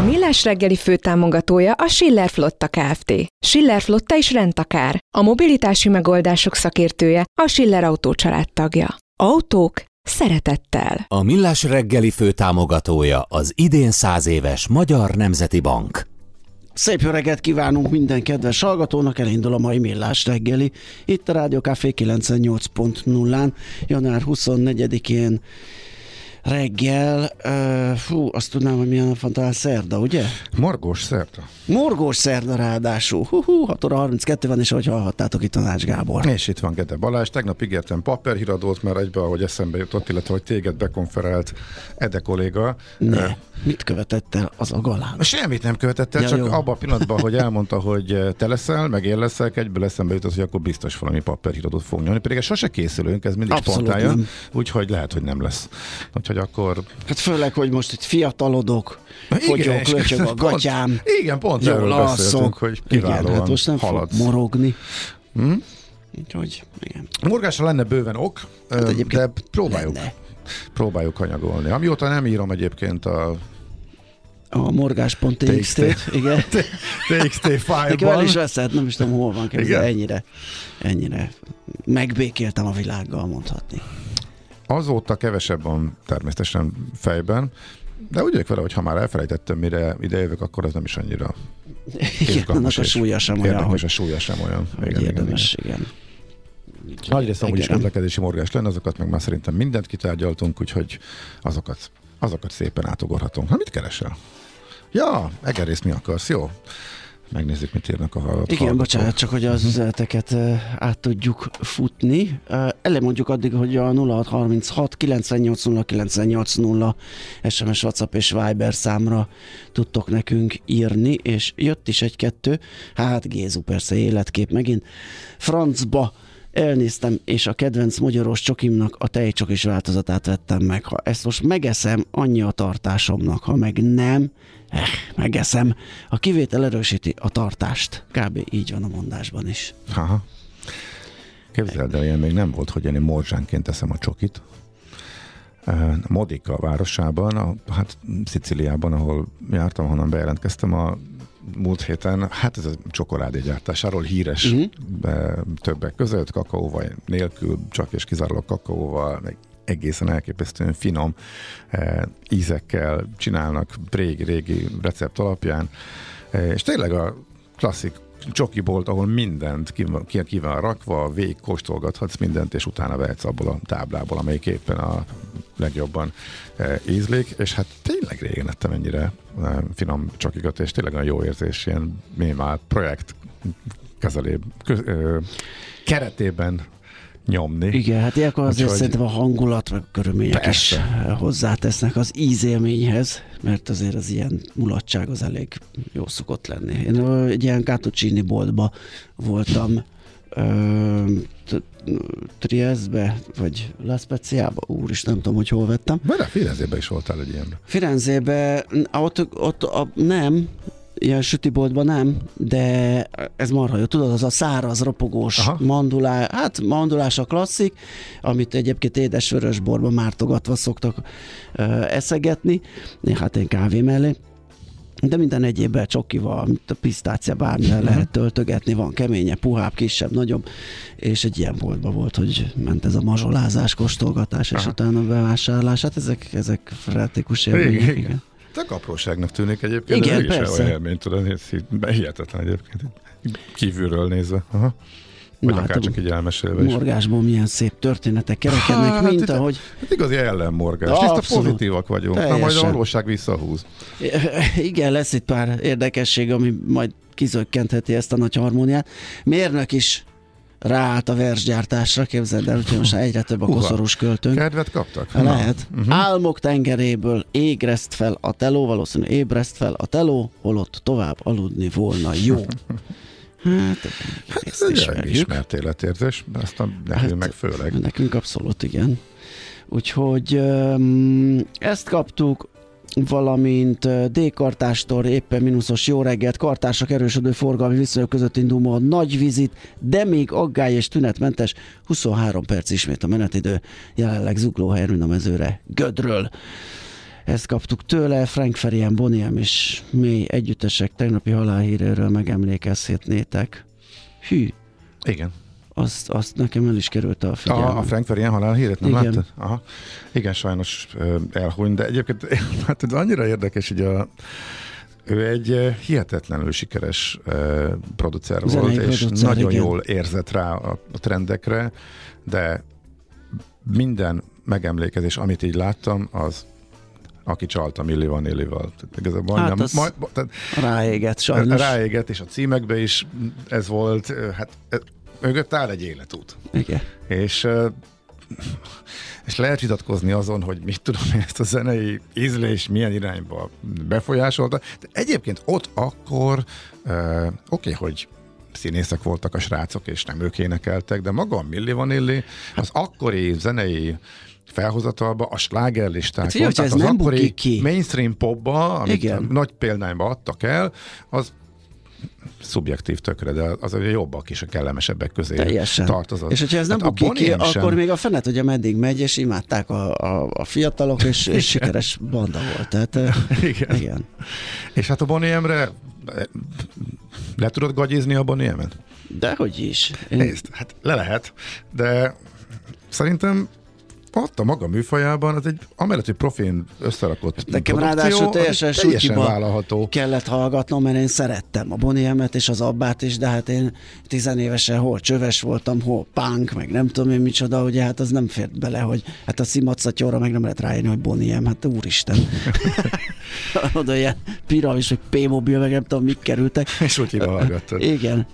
A Millás reggeli főtámogatója a Schiller Flotta Kft. Schiller Flotta is rendtakár. A mobilitási megoldások szakértője a Schiller Autó tagja. Autók szeretettel. A Millás reggeli főtámogatója az idén száz éves Magyar Nemzeti Bank. Szép jó reggelt kívánunk minden kedves hallgatónak, elindul a mai Millás reggeli. Itt a Rádió Café 98.0-án, január 24-én reggel, uh, fú, azt tudnám, hogy milyen van, talán szerda, ugye? Morgós szerda. Morgós szerda ráadásul. Hú, hú 6 óra 32 van, és ahogy hallhattátok itt a Nács Gábor. És itt van Gede Balázs. Tegnap ígértem papírhíradót, mert egybe, ahogy eszembe jutott, illetve hogy téged bekonferált Ede kolléga. Ne. Uh, Mit követett el az a galán? Semmit nem követett el, ja, csak jó. abban a pillanatban, hogy elmondta, hogy te leszel, meg én leszek, egyből eszembe jutott, hogy akkor biztos valami papírhíradót fogunk nyomni. Pedig ez sose készülünk, ez mindig Abszolút spontán úgyhogy lehet, hogy nem lesz. Úgyhogy akkor... Hát főleg, hogy most itt fiatalodok, fogyok, löcsög a pont- gatyám, Igen, pont jól erről beszéltünk, alszok. hogy Igen, kiválóan hát most nem haladsz. fog morogni. Hm? Úgyhogy, igen. Morgásra lenne bőven ok, Hát de próbáljuk, lenne. próbáljuk anyagolni. Amióta nem írom egyébként a A morgás.txt-t, igen. TXT Nekem el fájlban, is veszett, nem is tudom hol van képzel, Igen? ennyire, ennyire megbékéltem a világgal mondhatni. Azóta kevesebb van természetesen fejben, de úgy vagyok vele, hogy ha már elfelejtettem, mire idejövök, akkor ez nem is annyira Igen, annak a súlya sem olyan, hogy, a súlya sem olyan. hogy Igen, igen, igen. érdemes, igen. Nagy része amúgy is közlekedési morgás lenne, azokat meg már szerintem mindent kitárgyaltunk, úgyhogy azokat, azokat szépen átugorhatunk. Ha mit keresel? Ja, egerész mi akarsz, jó? Megnézzük, mit írnak a hallgatók. Igen, bocsánat, csak hogy Mhm. az üzeneteket uh, át tudjuk futni. Elemondjuk addig, hogy a 0636 980 980 SMS, WhatsApp és Viber számra tudtok nekünk írni, és jött is egy-kettő, hát Gézu persze életkép megint. Francba elnéztem, és a kedvenc magyaros csokimnak a tejcsokis változatát vettem meg. Ha ezt most megeszem, annyi a tartásomnak, ha meg nem, eh, megeszem. A kivétel erősíti a tartást. Kb. így van a mondásban is. Aha. Képzeld el, ilyen még nem volt, hogy én morzsánként eszem a csokit. Eh, Modika városában, a, hát Sziciliában, ahol jártam, honnan bejelentkeztem a múlt héten, hát ez a csokoládé gyártásáról híres uh-huh. többek között, kakaóval nélkül, csak és kizárólag kakaóval, meg egészen elképesztően finom eh, ízekkel csinálnak régi-régi recept alapján, eh, és tényleg a klasszik csokibolt, ahol mindent ki, van- ki van rakva, végig kóstolgathatsz mindent, és utána vehetsz abból a táblából, amelyik éppen a legjobban e, ízlik, és hát tényleg régen ettem ennyire e, finom csokikat, és tényleg olyan jó érzés, ilyen minimál projekt kezelé, kö, ö, keretében nyomni. Igen, hát ilyenkor azért Úgyhogy- szerintem a hangulat, meg körülmények is Persze. hozzátesznek az ízélményhez, mert azért az ilyen mulatság az elég jó szokott lenni. Én egy ilyen Gattuccini boltba voltam, Trieste-be, vagy La Speziába, úr is nem tudom, hogy hol vettem. A Firenzében is voltál egy ilyen. Firenzébe, ott, ott a, nem, ilyen sütiboltban nem, de ez marha jó. Tudod, az a száraz, ropogós Aha. mandulá, hát mandulás a klasszik, amit egyébként édes vörösborban mártogatva szoktak ö, eszegetni, hát én kávé mellé. De minden egyébben csokival, mint a pisztácia, bármilyen lehet töltögetni, van keménye, puhább, kisebb, nagyobb, és egy ilyen boltban volt, hogy ment ez a mazsolázás, kostolgatás, és Aha. utána bevásárlás. Hát ezek, ezek frenetikus Igen, élmények. igen. Igen. Tök apróságnak tűnik egyébként, Igen, de persze. olyan élmény, tudod, hihetetlen egyébként. Kívülről nézve. Aha. Vagy Na, akár hát csak így elmesélve is. Morgásból milyen szép történetek kerekednek, Hát, mint itt- ahogy Hát igazi ellenmorgás. Tiszta Abszolút. pozitívak vagyunk. Na majd a Teljesen. valóság visszahúz. Igen, lesz itt pár érdekesség, ami majd kizökkentheti ezt a nagy harmóniát. Mérnök is ráállt a versgyártásra, képzeld el, úgyhogy most egyre több a koszorús költőnk. Kedvet kaptak? Lehet. Uh-huh. Álmok tengeréből égreszt fel a teló, valószínűleg ébreszt fel a teló, holott tovább aludni volna jó. Hát, ezt Ez egy ismert életérzés, ezt a nekünk Hát, meg főleg. Nekünk abszolút igen. Úgyhogy ezt kaptuk, valamint D-kartástól éppen mínuszos jó reggelt, kartársak erősödő forgalmi viszonyok között indul ma a nagy vizit, de még aggály és tünetmentes, 23 perc ismét a menetidő, jelenleg zugló helyen a mezőre Gödről. Ezt kaptuk tőle, Frank Ferian, Boniem és mély együttesek tegnapi halálhíréről megemlékezhetnétek. Hű, Igen. azt, azt nekem el is került a figyelmem. A, a Frank Ferian halál hírét nem Igen. láttad? Aha. Igen, sajnos elhunyt, de egyébként hát ez annyira érdekes, hogy a, ő egy hihetetlenül sikeres producer Zenei volt, és producer, nagyon igen. jól érzett rá a, a trendekre, de minden megemlékezés, amit így láttam, az aki csalta Milli Vanillival. Tehát igazából Hát majdnem, majd, tehát Ráégett sajnos. ráégett, és a címekbe is ez volt, hát mögött áll egy életút. Igen. És, és lehet vitatkozni azon, hogy mit tudom én, ezt a zenei ízlés milyen irányba befolyásolta. De egyébként ott akkor ö, oké, okay, hogy színészek voltak a srácok, és nem ők énekeltek, de maga a Milli Vanilli az akkori zenei felhozatalba, a slágerlisták, Hát tehát hogyha az ez nem akkori ki. mainstream popba, amit Igen. nagy példányba adtak el, az szubjektív tökre, de az a jobbak is a kellemesebbek közé Teljesen. tartozott. És hogyha ez nem Hát bukik ki, sem. akkor még a fenet ugye meddig megy, és imádták a, a, a fiatalok, és, és sikeres banda volt. Tehát, Igen. igen. És hát a Bonnie eh, le tudod gagyizni a Bonnie? Dehogy is. Én, Nézd, hát le lehet, de szerintem ott a maga műfajában, az egy amellett, hogy profin összerakott Nekem produkció, ráadásul teljesen teljesen vállalható. kellett hallgatnom, mert én szerettem a Bonniemet és az Abbát is, de hát én tizenévesen hol csöves voltam, hol punk, meg nem tudom én micsoda, ugye hát az nem fért bele, hogy hát a szimatszatyorra meg nem lehet rájönni, hogy Boniem, hát úristen. Oda ilyen piramis, vagy P-mobil, meg nem tudom, mik kerültek. És úgy hallgattad. Igen,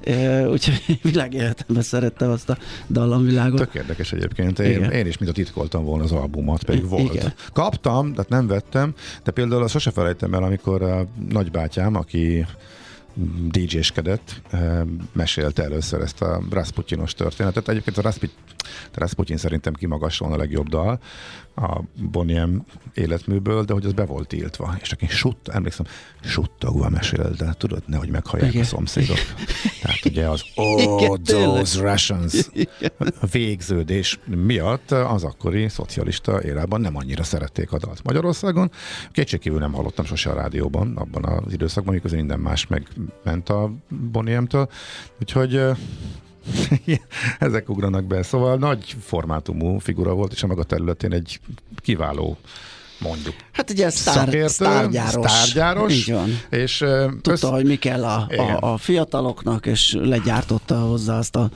úgyhogy világéletemben szerettem azt a dallamvilágot. Tök érdekes egyébként. Én, én is mint a titkoltam volna az albumot, pedig I- volt. igen. Kaptam, de nem vettem, de például azt sose felejtem el, amikor a nagybátyám, aki DJ-skedett, eh, mesélte először ezt a Rasputinos történetet. Egyébként a Rasput- Rasputin szerintem kimagaslóan a legjobb dal a Boniem életműből, de hogy az be volt tiltva. És aki sut, emlékszem, suttogva mesélte, tudod, nehogy meghallják Igen. a szomszédok. Tehát ugye az Igen, Oh, tényleg. those Russians a végződés miatt az akkori szocialista érában nem annyira szerették a dalt Magyarországon. Kétségkívül nem hallottam sose a rádióban, abban az időszakban, miközben minden más megment a Boniem-től. Úgyhogy ezek ugranak be. Szóval nagy formátumú figura volt, és a maga területén egy kiváló mondjuk Hát ugye sztár, szakértő, sztárgyáros. sztárgyáros, Így van. és Tudta, össz- hogy mi kell a, Igen. a, a fiataloknak, és legyártotta hozzá azt a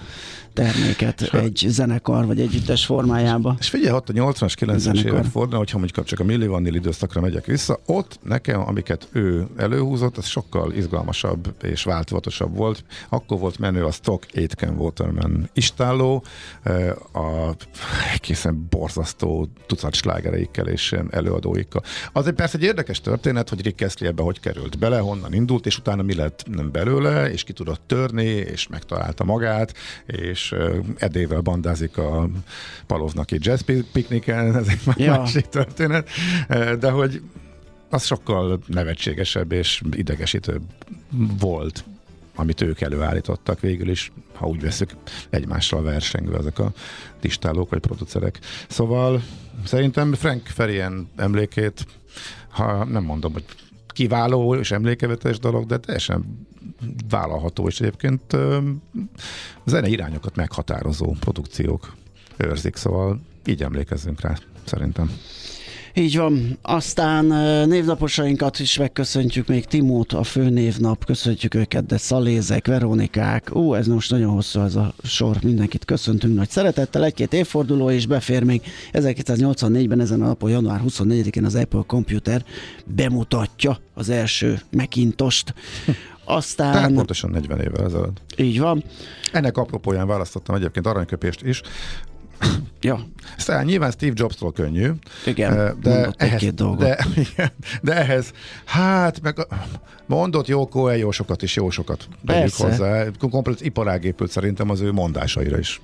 terméket egy zenekar vagy együttes formájába. És figyelj, ott a 80-as, 90-es Zenekar. évek fordulna, hogyha mondjuk csak a Milli Vanilli időszakra megyek vissza, ott nekem, amiket ő előhúzott, az sokkal izgalmasabb és változatosabb volt. Akkor volt menő a Stock Aitken Waterman istálló, a egészen borzasztó tucat slágereikkel és előadóikkal. Az egy persze egy érdekes történet, hogy Rick Astley ebbe hogy került bele, honnan indult, és utána mi lett belőle, és ki tudott törni, és megtalálta magát, és eh, Edével bandázik a Palovnaki Jazz Pi- Pikniken, ez egy Ja. másik történet, de hogy az sokkal nevetségesebb és idegesítőbb volt, amit ők előállítottak végül is, ha úgy veszük egymással versengve ezek a tistálók vagy producerek. Szóval szerintem Frank Ferien emlékét, ha nem mondom, hogy kiváló és emlékevetes dolog, de teljesen vállalható, és egyébként zene irányokat meghatározó produkciók őrzik, szóval így emlékezzünk rá, szerintem. Így van. Aztán névnaposainkat is megköszöntjük, még Timót, a főnévnap, köszöntjük őket, de Szalézek, Veronikák, ú, ez most nagyon hosszú ez a sor, mindenkit köszöntünk nagy szeretettel, egy-két évforduló is befér még. 1984-ben ezen a napon, január 24-én az Apple Computer bemutatja az első Macintost. Aztán... Tehát pontosan 40 évvel ezelőtt. Így van. Ennek apropóján választottam egyébként aranyköpést is, Ja. Aztán nyilván Steve Jobs-tól könnyű. Igen, de ehhez, dolgot. De, de ehhez, hát, meg mondott jó jó sokat is, jó sokat hozzá. Komplet iparág épült szerintem az ő mondásaira is,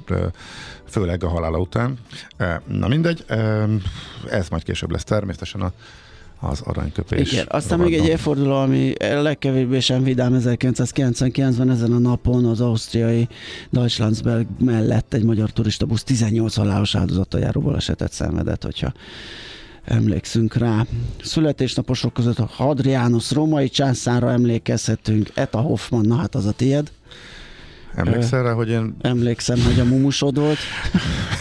főleg a halála után. Na mindegy, ez majd később lesz természetesen a az aranyköpés. Igen, aztán még egy évforduló, ami legkevésbé sem vidám 1999-ben ezen a napon az ausztriai Deutschlandsberg mellett egy magyar turista busz 18 halálos áldozattal járó balesetet szenvedett, hogyha emlékszünk rá. Születésnaposok között a Hadrianus római császára emlékezhetünk, Eta Hoffman, na hát az a tied. Emlékszel rá, hogy én... Emlékszem, hogy a mumusod volt.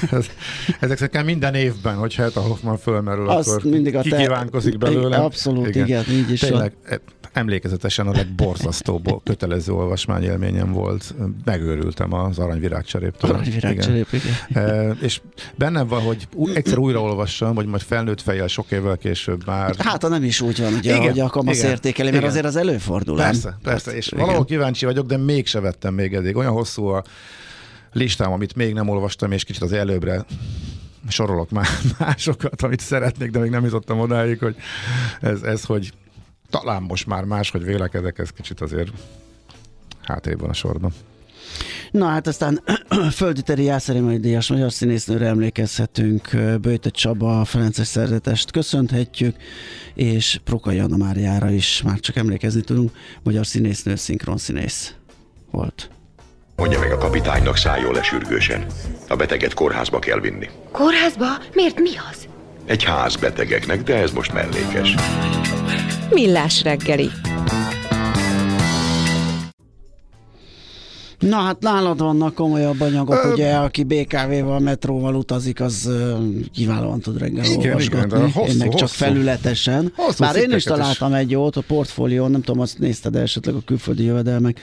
ezek szerint minden évben, hogyha hát a Hoffman fölmerül, Azt akkor mindig a te... kívánkozik belőle. Abszolút, igen, igen így is Tényleg, van. Emlékezetesen a legborzasztóbb kötelező olvasmányélményem volt. Megőrültem az aranyvirágcseréptől. Aranyvirágcserép, igen. igen. E, és bennem van, hogy egyszer újra olvassam, vagy majd felnőtt fejjel sok évvel később már. Hát, ha nem is úgy van, ugye, igen, hogy a kamasz igen, értékeli, mert igen. azért az előfordul. Persze, persze, és igen. valahol kíváncsi vagyok, de mégse vettem még eddig olyan hosszú a listám, amit még nem olvastam, és kicsit az előbbre sorolok már másokat, amit szeretnék, de még nem jutottam odáig, hogy ez, ez hogy talán most már máshogy vélekedek, ez kicsit azért hátrébb van a sorban. Na hát aztán Földi Teri Jászeri Díjas magyar színésznőre emlékezhetünk, Böjte Csaba, Ferences szerzetest köszönhetjük, és Proka Jana Máriára is már csak emlékezni tudunk, magyar színésznő, szinkron színész volt. Mondja meg a kapitánynak szálljon le sürgősen. A beteget kórházba kell vinni. Kórházba? Miért mi az? Egy ház betegeknek, de ez most mellékes. Millás reggeli. Na hát nálad vannak komolyabb anyagok, Ö... ugye, aki BKV-val, metróval utazik, az uh, kiválóan tud reggel igen, olvasgatni. Igen, hosszú, én meg hosszú. csak felületesen. Hosszú Bár én is találtam is. egy jót a portfólión, nem tudom, azt nézted esetleg a külföldi jövedelmek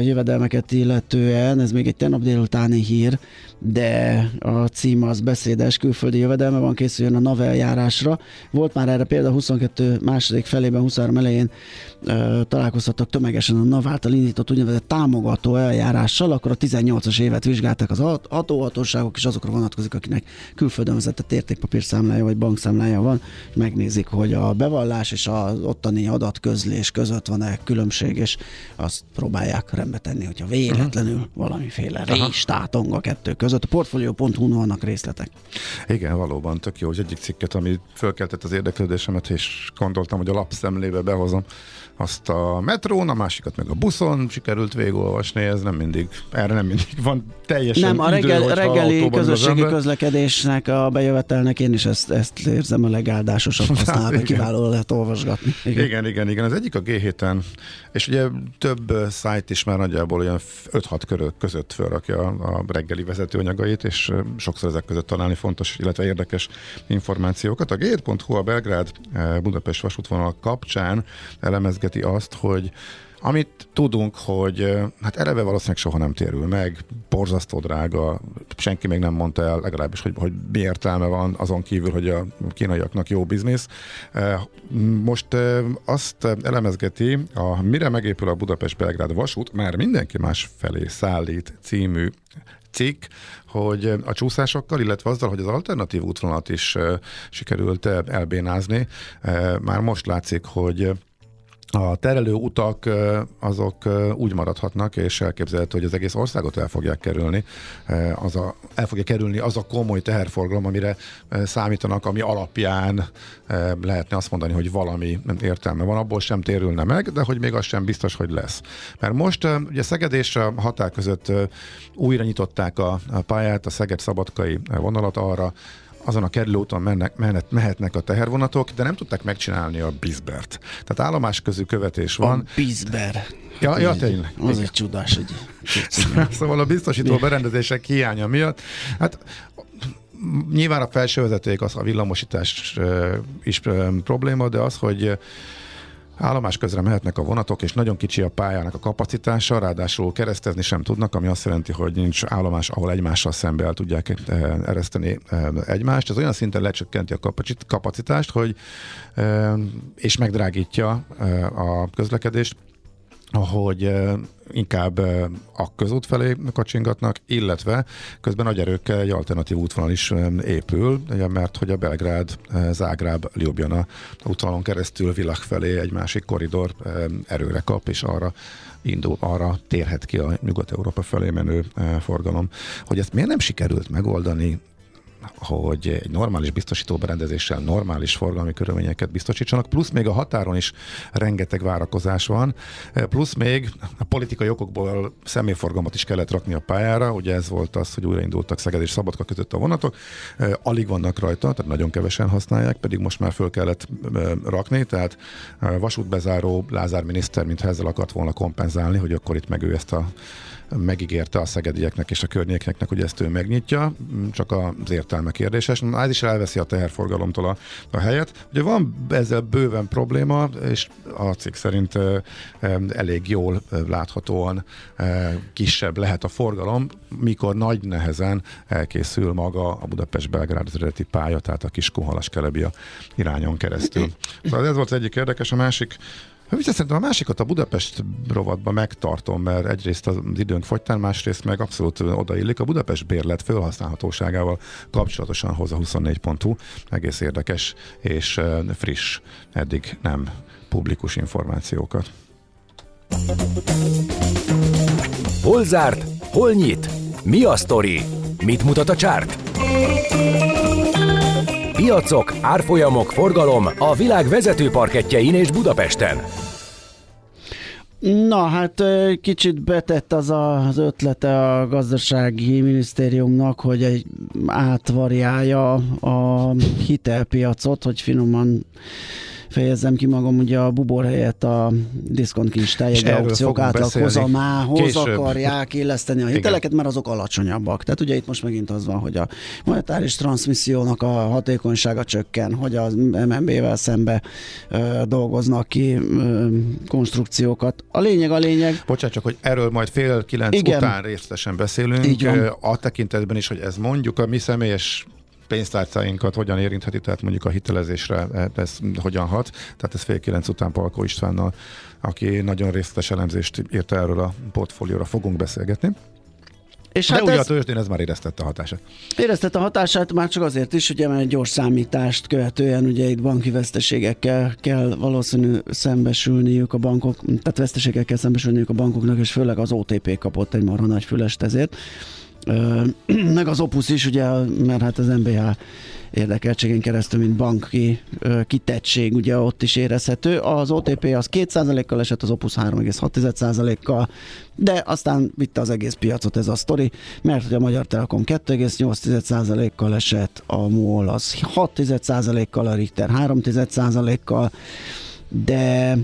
jövedelmeket illetően, ez még egy tenap délutáni hír, de a cím az beszédes, külföldi jövedelme van, készüljön a NAV eljárásra. Volt már erre példa 22 második felében, 23 elején ö, találkozhattak tömegesen a NAV által indított úgynevezett támogató eljárással, akkor a 18-as évet vizsgálták az adóhatóságok, és azokra vonatkozik, akinek külföldön vezetett értékpapírszámlája vagy bankszámlája van, és megnézik, hogy a bevallás és az ottani adatközlés között van-e különbség, és azt próbálják rendbe tenni, hogyha véletlenül valamiféle rés tátong a kettő között között. A portfolio.hu-n vannak részletek. Igen, valóban tök jó, hogy egyik cikket, ami fölkeltett az érdeklődésemet, és gondoltam, hogy a lapszemlébe behozom azt a metrón, a másikat meg a buszon sikerült végigolvasni, ez nem mindig, erre nem mindig van teljesen Nem, a reggel, idő, reggeli közösségi közlekedésnek, a bejövetelnek én is ezt, ezt érzem a legáldásosabb használatban, kiváló lehet olvasgatni. Igen. igen, igen, igen. Az egyik a G7-en, és ugye több szájt is már nagyjából olyan 5-6 körök között felrakja a reggeli vezetőanyagait, és sokszor ezek között találni fontos, illetve érdekes információkat. A g7.hu a Belgrád Budapest vasútvonal kapcsán elemezget említeti azt, hogy amit tudunk, hogy hát eleve valószínűleg soha nem térül meg, borzasztó drága, senki még nem mondta el legalábbis, hogy, hogy mi értelme van azon kívül, hogy a kínaiaknak jó biznisz. Most azt elemezgeti, a Mire megépül a Budapest-Belgrád vasút, már mindenki más felé szállít című cikk, hogy a csúszásokkal, illetve azzal, hogy az alternatív útvonalat is sikerült elbénázni, már most látszik, hogy a terelő utak azok úgy maradhatnak, és elképzelhető, hogy az egész országot el fogják kerülni. Az a, el fogja kerülni az a komoly teherforgalom, amire számítanak, ami alapján lehetne azt mondani, hogy valami értelme van, abból sem térülne meg, de hogy még az sem biztos, hogy lesz. Mert most ugye Szeged és a határ között újra nyitották a, a pályát, a Szeged-Szabadkai vonalat arra, azon a kerülőúton mennek, mehet, mehetnek a tehervonatok, de nem tudták megcsinálni a bizbert. Tehát állomás közű követés van. A bizber. Ja, ja tényleg. Az Igen. egy csodás, hogy Szóval a biztosító berendezések hiánya miatt, hát nyilván a felső vezeték az a villamosítás is probléma, de az, hogy Állomás közre mehetnek a vonatok, és nagyon kicsi a pályának a kapacitása, ráadásul keresztezni sem tudnak, ami azt jelenti, hogy nincs állomás, ahol egymással szembe el tudják eh, ereszteni eh, egymást. Ez olyan szinten lecsökkenti a kapacitást, hogy eh, és megdrágítja a közlekedést, hogy inkább a közút felé kacsingatnak, illetve közben nagy erőkkel egy alternatív útvonal is épül, mert hogy a Belgrád, Zágráb, Ljubljana útvonalon keresztül Vilach felé egy másik koridor erőre kap, és arra indul, arra térhet ki a Nyugat-Európa felé menő forgalom. Hogy ezt miért nem sikerült megoldani hogy egy normális biztosító berendezéssel normális forgalmi körülményeket biztosítsanak, plusz még a határon is rengeteg várakozás van, plusz még a politikai okokból személyforgalmat is kellett rakni a pályára, ugye ez volt az, hogy újraindultak Szeged és Szabadka között a vonatok, alig vannak rajta, tehát nagyon kevesen használják, pedig most már föl kellett rakni, tehát vasútbezáró Lázár miniszter, mintha ezzel akart volna kompenzálni, hogy akkor itt meg ő ezt a megígérte a szegedieknek és a környékeknek, hogy ezt ő megnyitja, csak az értelme kérdéses. Ez is elveszi a teherforgalomtól a, a helyet. Ugye van ezzel bőven probléma, és a cikk szerint elég jól láthatóan kisebb lehet a forgalom, mikor nagy nehezen elkészül maga a Budapest-Belgrád eredeti pálya, tehát a kis Kuhalas Kelebia irányon keresztül. Szóval ez volt az egyik érdekes, a másik Viszont szerintem a másikat a Budapest rovatban megtartom, mert egyrészt az időnk fogytán, másrészt meg abszolút odaillik. A Budapest bérlet felhasználhatóságával kapcsolatosan hoz a 24 pontú, egész érdekes és friss, eddig nem publikus információkat. Hol zárt? Hol nyit? Mi a sztori? Mit mutat a csárt? Piacok, árfolyamok, forgalom a világ vezető parketjein és Budapesten. Na hát kicsit betett az az ötlete a gazdasági minisztériumnak, hogy egy átvariálja a hitelpiacot, hogy finoman fejezzem ki magam, ugye a bubor helyett a diszkont kincstáj aukciók átlakozamához akarják illeszteni a hiteleket, mert azok alacsonyabbak. Tehát ugye itt most megint az van, hogy a monetáris transmissziónak a hatékonysága csökken, hogy az MNB-vel szembe ö, dolgoznak ki ö, konstrukciókat. A lényeg a lényeg. Bocsánat, csak hogy erről majd fél kilenc Igen. után részletesen beszélünk. A tekintetben is, hogy ez mondjuk a mi személyes pénztárcáinkat hogyan érintheti, tehát mondjuk a hitelezésre ez hogyan hat. Tehát ez fél kilenc után Palko Istvánnal, aki nagyon részletes elemzést írt erről a portfólióra, fogunk beszélgetni. És De hát ugye ez... a tőzsdén ez már éreztette a hatását. Éreztette a hatását már csak azért is, hogy egy gyors számítást követően ugye itt banki veszteségekkel kell valószínű szembesülniük a bankok, tehát veszteségekkel szembesülniük a bankoknak, és főleg az OTP kapott egy marha nagy fülest ezért meg az Opus is, ugye, mert hát az MBH érdekeltségén keresztül, mint banki kitettség, ugye ott is érezhető. Az OTP az 2%-kal esett, az Opus 3,6%-kal, de aztán vitte az egész piacot ez a sztori, mert hogy a Magyar Telekom 2,8%-kal esett, a MOL az 6%-kal, a Richter 3%-kal, de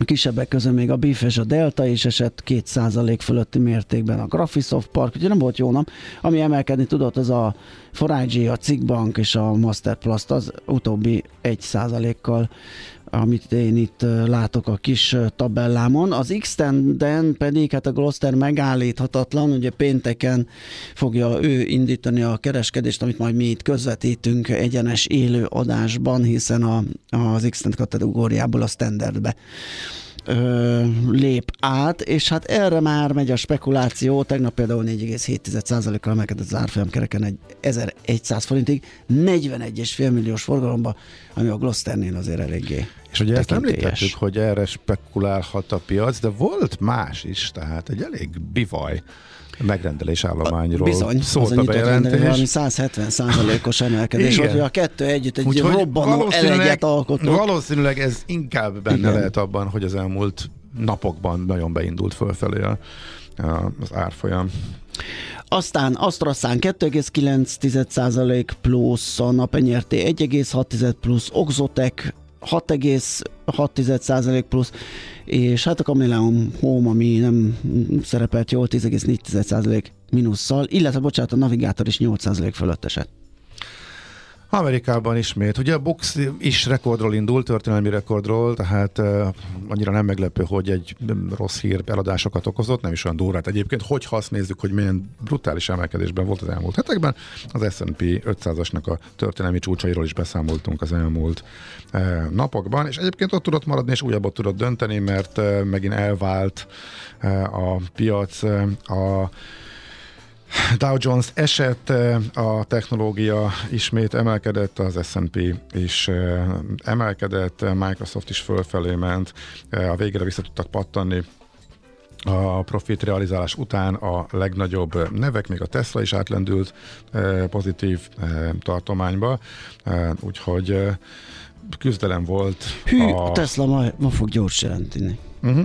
a kisebbek közül még a BIF és a Delta is esett 2% fölötti mértékben. A Graphisoft Park, ugye nem volt jó nap, ami emelkedni tudott, az a Forage, a Ciggbank és a Masterplast, az utóbbi 1%-kal amit én itt látok a kis tabellámon. Az x pedig, hát a Gloster megállíthatatlan, ugye pénteken fogja ő indítani a kereskedést, amit majd mi itt közvetítünk egyenes élő adásban, hiszen a, az x kategóriából a standardbe ö, lép át, és hát erre már megy a spekuláció. Tegnap például 4,7%-kal emelkedett az árfolyam kereken egy 1100 forintig, 41,5 milliós forgalomba, ami a Glosternél azért eléggé És ugye ezt említettük, hogy erre spekulálhat a piac, de volt más is, tehát egy elég bivaj megrendelés állományról Bizony, szólt a a rendelő valami bejelentés. 170 százalékos emelkedés Igen. volt, hogy a kettő együtt egy Úgyhogy robbanó eleget alkotott. valószínűleg ez inkább benne Igen. lehet abban, hogy az elmúlt napokban nagyon beindult fölfelé a, a, az árfolyam. Aztán AstraZán 2,9% plusz, a napenyerté 1,6 plusz, Oxotec 6,6% plusz, és hát a Chameleon Home, ami nem szerepelt jól, 10,4% mínusszal, illetve bocsánat, a Navigátor is 8% fölött esett. Amerikában ismét. Ugye a Bux is rekordról indult, történelmi rekordról, tehát uh, annyira nem meglepő, hogy egy rossz hír eladásokat okozott, nem is olyan durrát egyébként. Hogyha azt nézzük, hogy milyen brutális emelkedésben volt az elmúlt hetekben, az S&P 500-asnak a történelmi csúcsairól is beszámoltunk az elmúlt uh, napokban, és egyébként ott tudott maradni, és újabbat tudott dönteni, mert uh, megint elvált uh, a piac uh, a Dow Jones esett, a technológia ismét emelkedett, az S&P is emelkedett, Microsoft is fölfelé ment, a végére vissza tudtak pattanni a profit realizálás után a legnagyobb nevek, még a Tesla is átlendült pozitív tartományba, úgyhogy küzdelem volt. Hű, a, a Tesla ma, ma fog gyors jelenteni. uh-huh,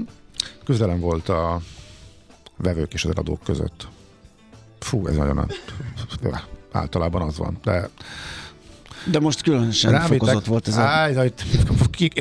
küzdelem volt a vevők és az eladók között. Fú, ez nagyon általában az van, de De most különösen fokozott volt ez a... Áj, ki,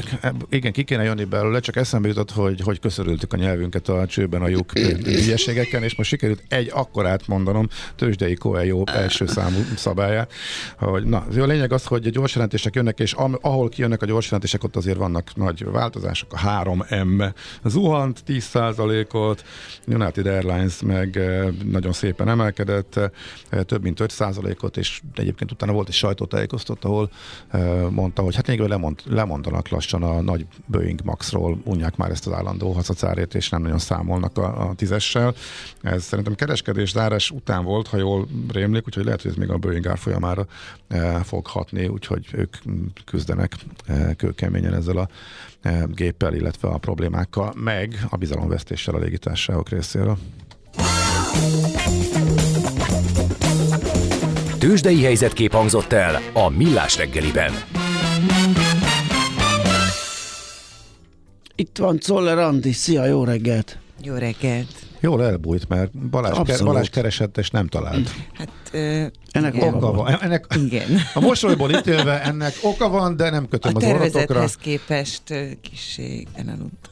igen, ki kéne jönni belőle, csak eszembe jutott, hogy, hogy köszörültük a nyelvünket a csőben a lyuk hülyeségeken, és most sikerült egy akkorát mondanom, tőzsdei Coelho első számú szabályát, hogy na, a lényeg az, hogy gyors jelentések jönnek, és am, ahol kijönnek a gyors jelentések, ott azért vannak nagy változások. A 3M zuhant 10%-ot, United Airlines meg eh, nagyon szépen emelkedett, eh, több mint 5%-ot, és egyébként utána volt egy sajtótájékoztató, ahol uh, mondta, hogy hát még lemond, lemondanak lassan a nagy Boeing Maxról, unják már ezt az állandó haszacárét, és nem nagyon számolnak a, a tízessel. Ez szerintem kereskedés zárás után volt, ha jól rémlik, úgyhogy lehet, hogy ez még a Boeing árfolyamára fog hatni, úgyhogy ők küzdenek kőkeményen ezzel a géppel, illetve a problémákkal, meg a bizalomvesztéssel a légitársaságok részéről. Tőzsdei helyzetkép hangzott el a Millás reggeliben. Itt van Czoller Andi, szia, jó reggelt! Jó reggelt! Jól elbújt, mert Balázs, ke- Abszolút. Balázs keresett és nem talált. Hát, ö, Ennek igen. Oka van. Ennek, Igen. a mosolyból ítélve ennek oka van, de nem kötöm A az orrotokra. tervezethez képest ö, kissé elaludt.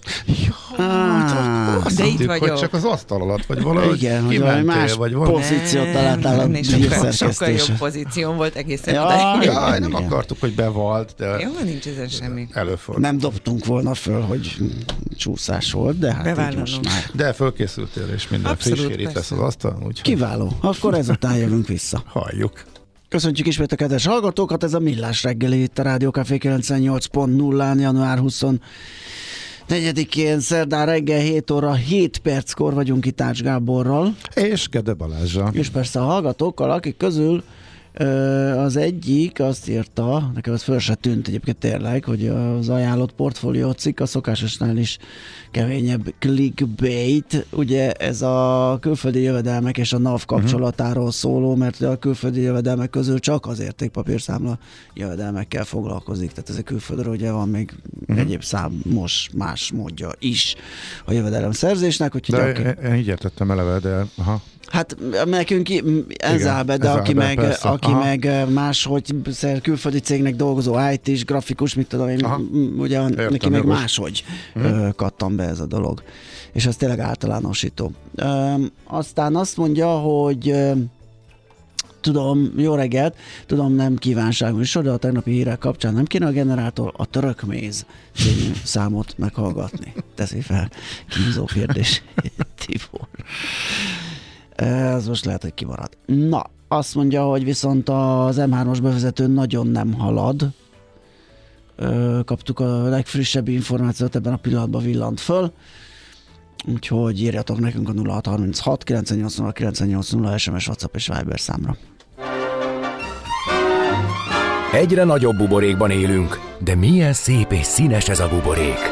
Ah, Azt De itt hittük, hogy vagyok. csak az asztal alatt, vagy valahogy Igen, hogy valami kimentél, más vagy valami. pozíciót találtál a sokkal, jobb pozíción volt egészen Ja, odáig. ja. Jaj, nem Igen. akartuk, hogy bevalt, de Jó, nincs ezen semmi. előfordul. Nem dobtunk volna föl, hogy csúszás volt, de hát így Bevállalom. most már. De fölkészültél, és minden Abszolút, friss lesz az asztal, úgyhogy Kiváló. Akkor ezután jövünk vissza. Halljuk. Köszöntjük ismét a kedves hallgatókat, ez a Millás reggeli itt a Rádió Café 98.0-án, január 20 4-én, szerdán reggel 7 óra 7 perckor vagyunk itt Ács Gáborral, És Gede Balázsa. és persze a hallgatókkal, akik közül az egyik azt írta, nekem ez föl se tűnt egyébként tényleg, hogy az ajánlott portfólió cikk a szokásosnál is keményebb clickbait, ugye ez a külföldi jövedelmek és a NAV kapcsolatáról szóló, mert a külföldi jövedelmek közül csak az értékpapírszámla jövedelmekkel foglalkozik, tehát ez a külföldről ugye van még uh-huh. egyéb számos más módja is a jövedelem szerzésnek, úgyhogy De én- én így értettem eleve, de aha. Hát nekünk áll aki, meg, persze. aki Aha. meg máshogy szer- külföldi cégnek dolgozó IT-s, grafikus, mit tudom én, Aha. ugye Értem, neki meg jogos. máshogy ö, kattan be ez a dolog. És ez tényleg általánosító. Aztán azt mondja, hogy ö, tudom, jó reggelt, tudom nem kívánság műsor, de a tegnapi hírek kapcsán nem kéne a generátor a törökméz című számot meghallgatni. Teszi fel kínzó kérdés Tibor. Ez most lehet, hogy kimarad. Na, azt mondja, hogy viszont az M3-os bevezető nagyon nem halad. kaptuk a legfrissebb információt, ebben a pillanatban villant föl. Úgyhogy írjatok nekünk a 0636 980 980 SMS, WhatsApp és Viber számra. Egyre nagyobb buborékban élünk, de milyen szép és színes ez a buborék.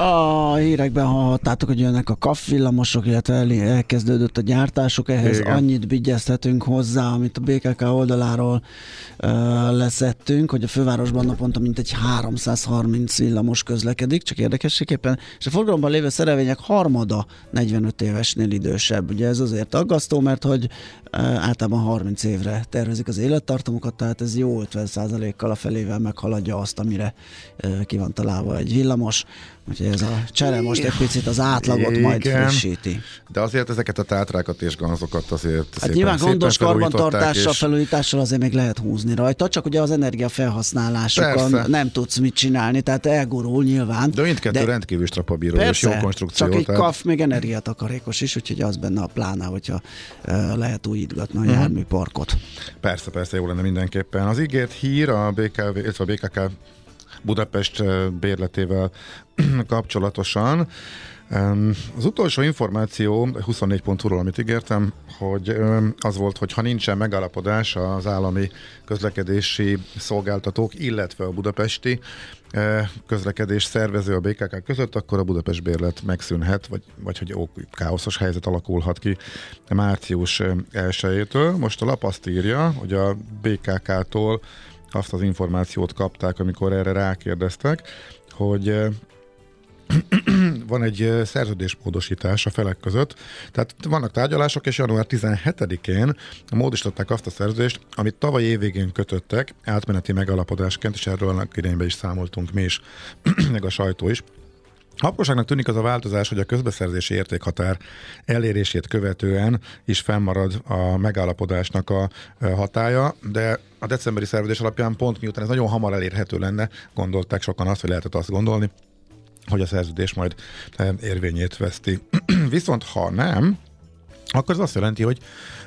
A hírekben hallhattátok, hogy jönnek a kaffillamosok, illetve el- elkezdődött a gyártásuk, ehhez. Igen. annyit vigyeztetünk hozzá, amit a BKK oldaláról ö, leszettünk, hogy a fővárosban naponta mintegy 330 villamos közlekedik, csak érdekességképpen, és a forgalomban lévő szerelvények harmada 45 évesnél idősebb. Ugye ez azért aggasztó, mert hogy ö, általában 30 évre tervezik az élettartamokat, tehát ez jó 50%-kal a felével meghaladja azt, amire ö, ki van találva egy villamos. Úgyhogy ez a csere most egy picit az átlagot majd Igen. frissíti. De azért ezeket a tátrákat és ganzokat azért Hát szépen, nyilván gondos karbantartással, és felújítással azért még lehet húzni rajta, csak ugye az energia felhasználásokon Persze. nem tudsz mit csinálni, tehát elgurul nyilván. De mindkettő De- rendkívül strapabíró és jó konstrukció. csak egy tehát- kaf még energiatakarékos is, úgyhogy az benne a pláne, hogyha uh, lehet újítgatni a járműparkot. Persze, persze, jó lenne mindenképpen. Az ígért hír a BKV, illetve a BKK Budapest eh, bérletével kapcsolatosan. Az utolsó információ 24.hu-ról, amit ígértem, hogy az volt, hogy ha nincsen megállapodás az állami közlekedési szolgáltatók, illetve a budapesti eh, közlekedés szervező a BKK között, akkor a Budapest bérlet megszűnhet, vagy, vagy hogy ó, káoszos helyzet alakulhat ki március 1-től. Most a lap azt írja, hogy a BKK-tól azt az információt kapták, amikor erre rákérdeztek, hogy van egy szerződésmódosítás a felek között, tehát vannak tárgyalások, és január 17-én módosították azt a szerződést, amit tavaly évvégén kötöttek, átmeneti megalapodásként, és erről annak idejében is számoltunk mi is, meg a sajtó is. Apróságnak tűnik az a változás, hogy a közbeszerzési értékhatár elérését követően is fennmarad a megállapodásnak a hatája, de a decemberi szerződés alapján pont miután ez nagyon hamar elérhető lenne, gondolták sokan azt, hogy lehetett azt gondolni, hogy a szerződés majd érvényét veszti. Viszont ha nem, akkor ez azt jelenti, hogy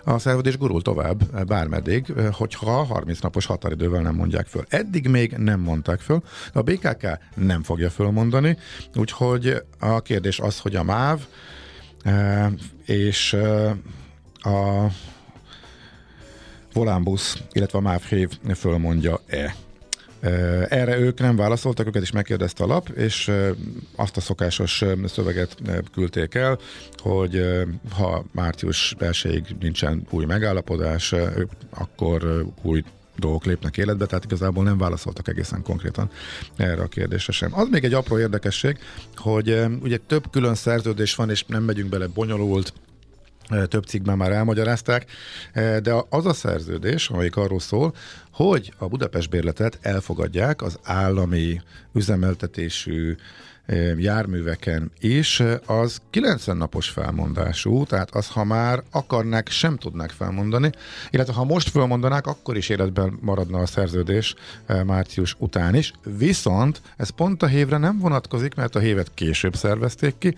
a szerződés gurul tovább eh, bármeddig, eh, hogyha 30 napos határidővel nem mondják föl. Eddig még nem mondták föl, a BKK nem fogja fölmondani, úgyhogy a kérdés az, hogy a MÁV eh, és a Volánbusz, illetve a MÁV Hév fölmondja-e. Erre ők nem válaszoltak, őket is megkérdezte a lap, és azt a szokásos szöveget küldték el, hogy ha március 1 nincsen új megállapodás, akkor új dolgok lépnek életbe, tehát igazából nem válaszoltak egészen konkrétan erre a kérdésre sem. Az még egy apró érdekesség, hogy ugye több külön szerződés van, és nem megyünk bele bonyolult több cikkben már elmagyarázták, de az a szerződés, amelyik arról szól, hogy a Budapest bérletet elfogadják az állami üzemeltetésű járműveken is, az 90 napos felmondású, tehát az, ha már akarnák, sem tudnák felmondani, illetve ha most felmondanák, akkor is életben maradna a szerződés március után is, viszont ez pont a hévre nem vonatkozik, mert a hévet később szervezték ki,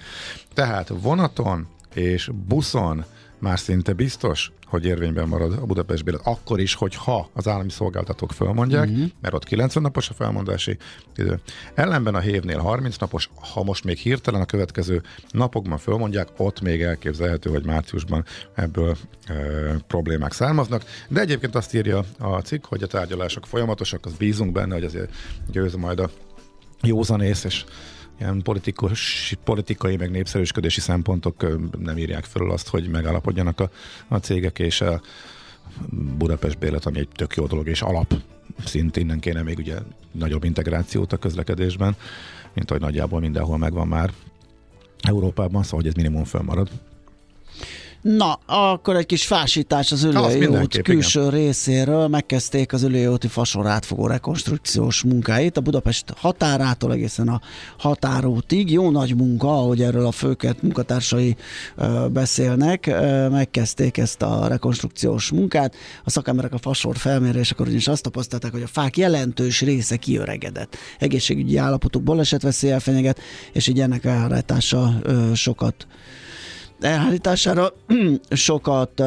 tehát vonaton és buszon már szinte biztos, hogy érvényben marad a Budapest bérlet. Akkor is, hogyha az állami szolgáltatók fölmondják, uh-huh. mert ott 90 napos a felmondási idő. Ellenben a hévnél 30 napos, ha most még hirtelen a következő napokban fölmondják, ott még elképzelhető, hogy márciusban ebből e, problémák származnak. De egyébként azt írja a cikk, hogy a tárgyalások folyamatosak, az bízunk benne, hogy azért győz majd a józanész, és ilyen politikus, politikai, meg népszerűsködési szempontok nem írják föl azt, hogy megállapodjanak a, a cégek, és a Budapest bérlet, ami egy tök jó dolog, és alap szint innen kéne még ugye nagyobb integrációt a közlekedésben, mint hogy nagyjából mindenhol megvan már Európában, szóval hogy ez minimum fönnmarad. Na, akkor egy kis fásítás az Ülői külső részéről. Megkezdték az Ülői úti fasor átfogó rekonstrukciós munkáit a Budapest határától egészen a határútig. Jó nagy munka, ahogy erről a főket munkatársai ö, beszélnek. Ö, megkezdték ezt a rekonstrukciós munkát. A szakemberek a fasor felmérésekor ugyanis azt tapasztalták, hogy a fák jelentős része kiöregedett. Egészségügyi állapotuk balesetveszéllyel fenyeget, és így ennek elhárítása sokat elhárítására sokat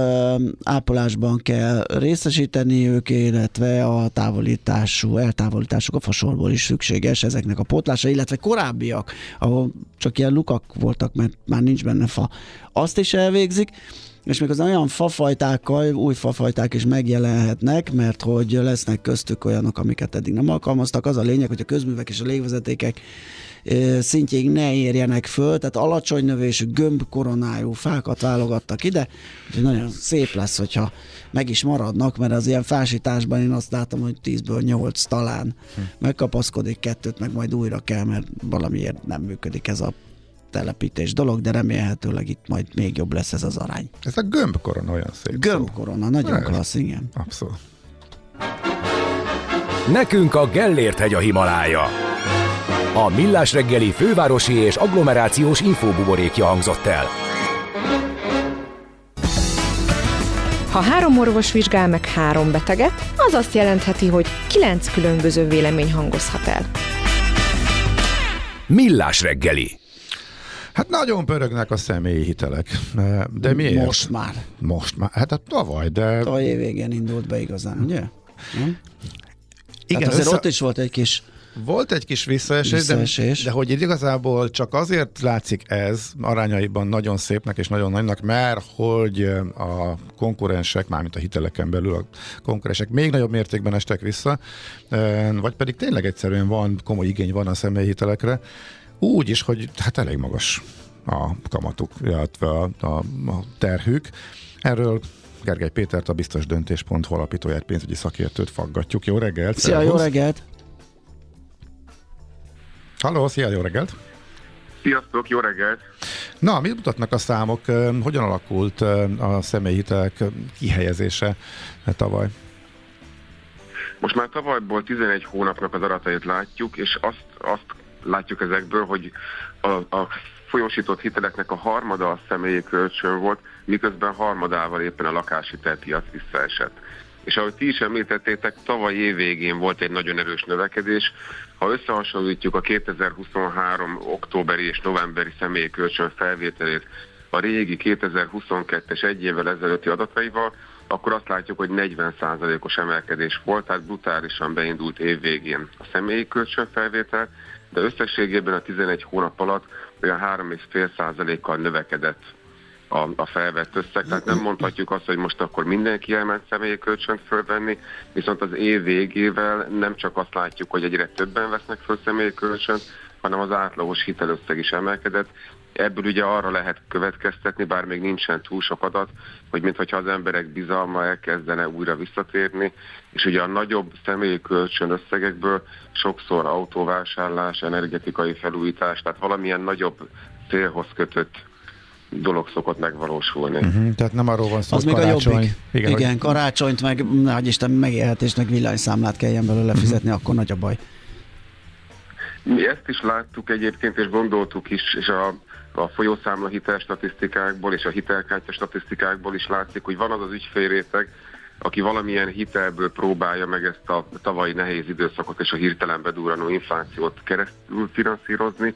ápolásban kell részesíteni ők, illetve a távolítású, eltávolításuk a fasorból is szükséges ezeknek a pótlása, illetve korábbiak, ahol csak ilyen lukak voltak, mert már nincs benne fa, azt is elvégzik, és még az olyan fafajtákkal, új fafajták is megjelenhetnek, mert hogy lesznek köztük olyanok, amiket eddig nem alkalmaztak. Az a lényeg, hogy a közművek és a légvezetékek szintjéig ne érjenek föl, tehát alacsony növésű, gömb koronájú fákat válogattak ide, úgyhogy nagyon szép lesz, hogyha meg is maradnak, mert az ilyen fásításban én azt látom, hogy 10-ből 8 talán megkapaszkodik, kettőt meg majd újra kell, mert valamiért nem működik ez a telepítés dolog, de remélhetőleg itt majd még jobb lesz ez az arány. Ez a gömbkorona olyan szép Gömbkorona, nagyon ez klassz, igen. Abszolút. Nekünk a Gellért hegy a Himalája. A Millás reggeli fővárosi és agglomerációs infóbuborékja hangzott el. Ha három orvos vizsgál meg három beteget, az azt jelentheti, hogy kilenc különböző vélemény hangozhat el. Millás reggeli. Hát nagyon pörögnek a személyi hitelek. De miért? Most már. Most már. Hát a tavaly, de... Tavaly év végén indult be igazán, ugye? Hm? Igen, azért össze... ott is volt egy kis volt egy kis visszaesés, visszaesés. De, de hogy igazából csak azért látszik ez arányaiban nagyon szépnek és nagyon nagynak, mert hogy a konkurensek, mármint a hiteleken belül a konkurensek még nagyobb mértékben estek vissza, vagy pedig tényleg egyszerűen van, komoly igény van a személyi hitelekre, úgy is, hogy hát elég magas a kamatuk, illetve a, a, a terhük. Erről Gergely Pétert, a biztos döntés.hu alapítóját, pénzügyi szakértőt faggatjuk. Jó reggelt! Szia, szervusz. jó reggelt! Halló, szia, jó reggelt! Sziasztok, jó reggelt! Na, mit mutatnak a számok? Hogyan alakult a személyhitelek kihelyezése tavaly? Most már tavalyból 11 hónapnak az adatait látjuk, és azt, azt látjuk ezekből, hogy a, a folyósított hiteleknek a harmada a személyi kölcsön volt, miközben harmadával éppen a lakáshitelpiac visszaesett. És ahogy ti is említettétek, tavaly év végén volt egy nagyon erős növekedés. Ha összehasonlítjuk a 2023. októberi és novemberi személyi kölcsön felvételét a régi 2022-es egy évvel ezelőtti adataival, akkor azt látjuk, hogy 40%-os emelkedés volt, tehát brutálisan beindult év végén a személyi kölcsönfelvétel, de összességében a 11 hónap alatt olyan 3,5%-kal növekedett a, a felvett összeg, tehát nem mondhatjuk azt, hogy most akkor mindenki elment személyi kölcsönt fölvenni, viszont az év végével nem csak azt látjuk, hogy egyre többen vesznek föl személyi kölcsönt, hanem az átlagos hitelösszeg is emelkedett. Ebből ugye arra lehet következtetni, bár még nincsen túl sok adat, hogy mintha az emberek bizalma elkezdene újra visszatérni, és ugye a nagyobb személyi kölcsön összegekből sokszor autóvásárlás, energetikai felújítás, tehát valamilyen nagyobb célhoz kötött dolog szokott megvalósulni. Uh-huh, tehát nem arról van szó, Az még karácsony. a jobbik. Igen, Igen hogy... karácsonyt, meg hogy Isten megélhetést, meg villanyszámlát kelljen belőle uh-huh. fizetni, akkor nagy a baj. Mi ezt is láttuk egyébként, és gondoltuk is, és a, a folyószámla hitel statisztikákból és a hitelkártya statisztikákból is látszik, hogy van az az ügyfélréteg, aki valamilyen hitelből próbálja meg ezt a tavalyi nehéz időszakot és a hirtelen bedúranó inflációt keresztül finanszírozni,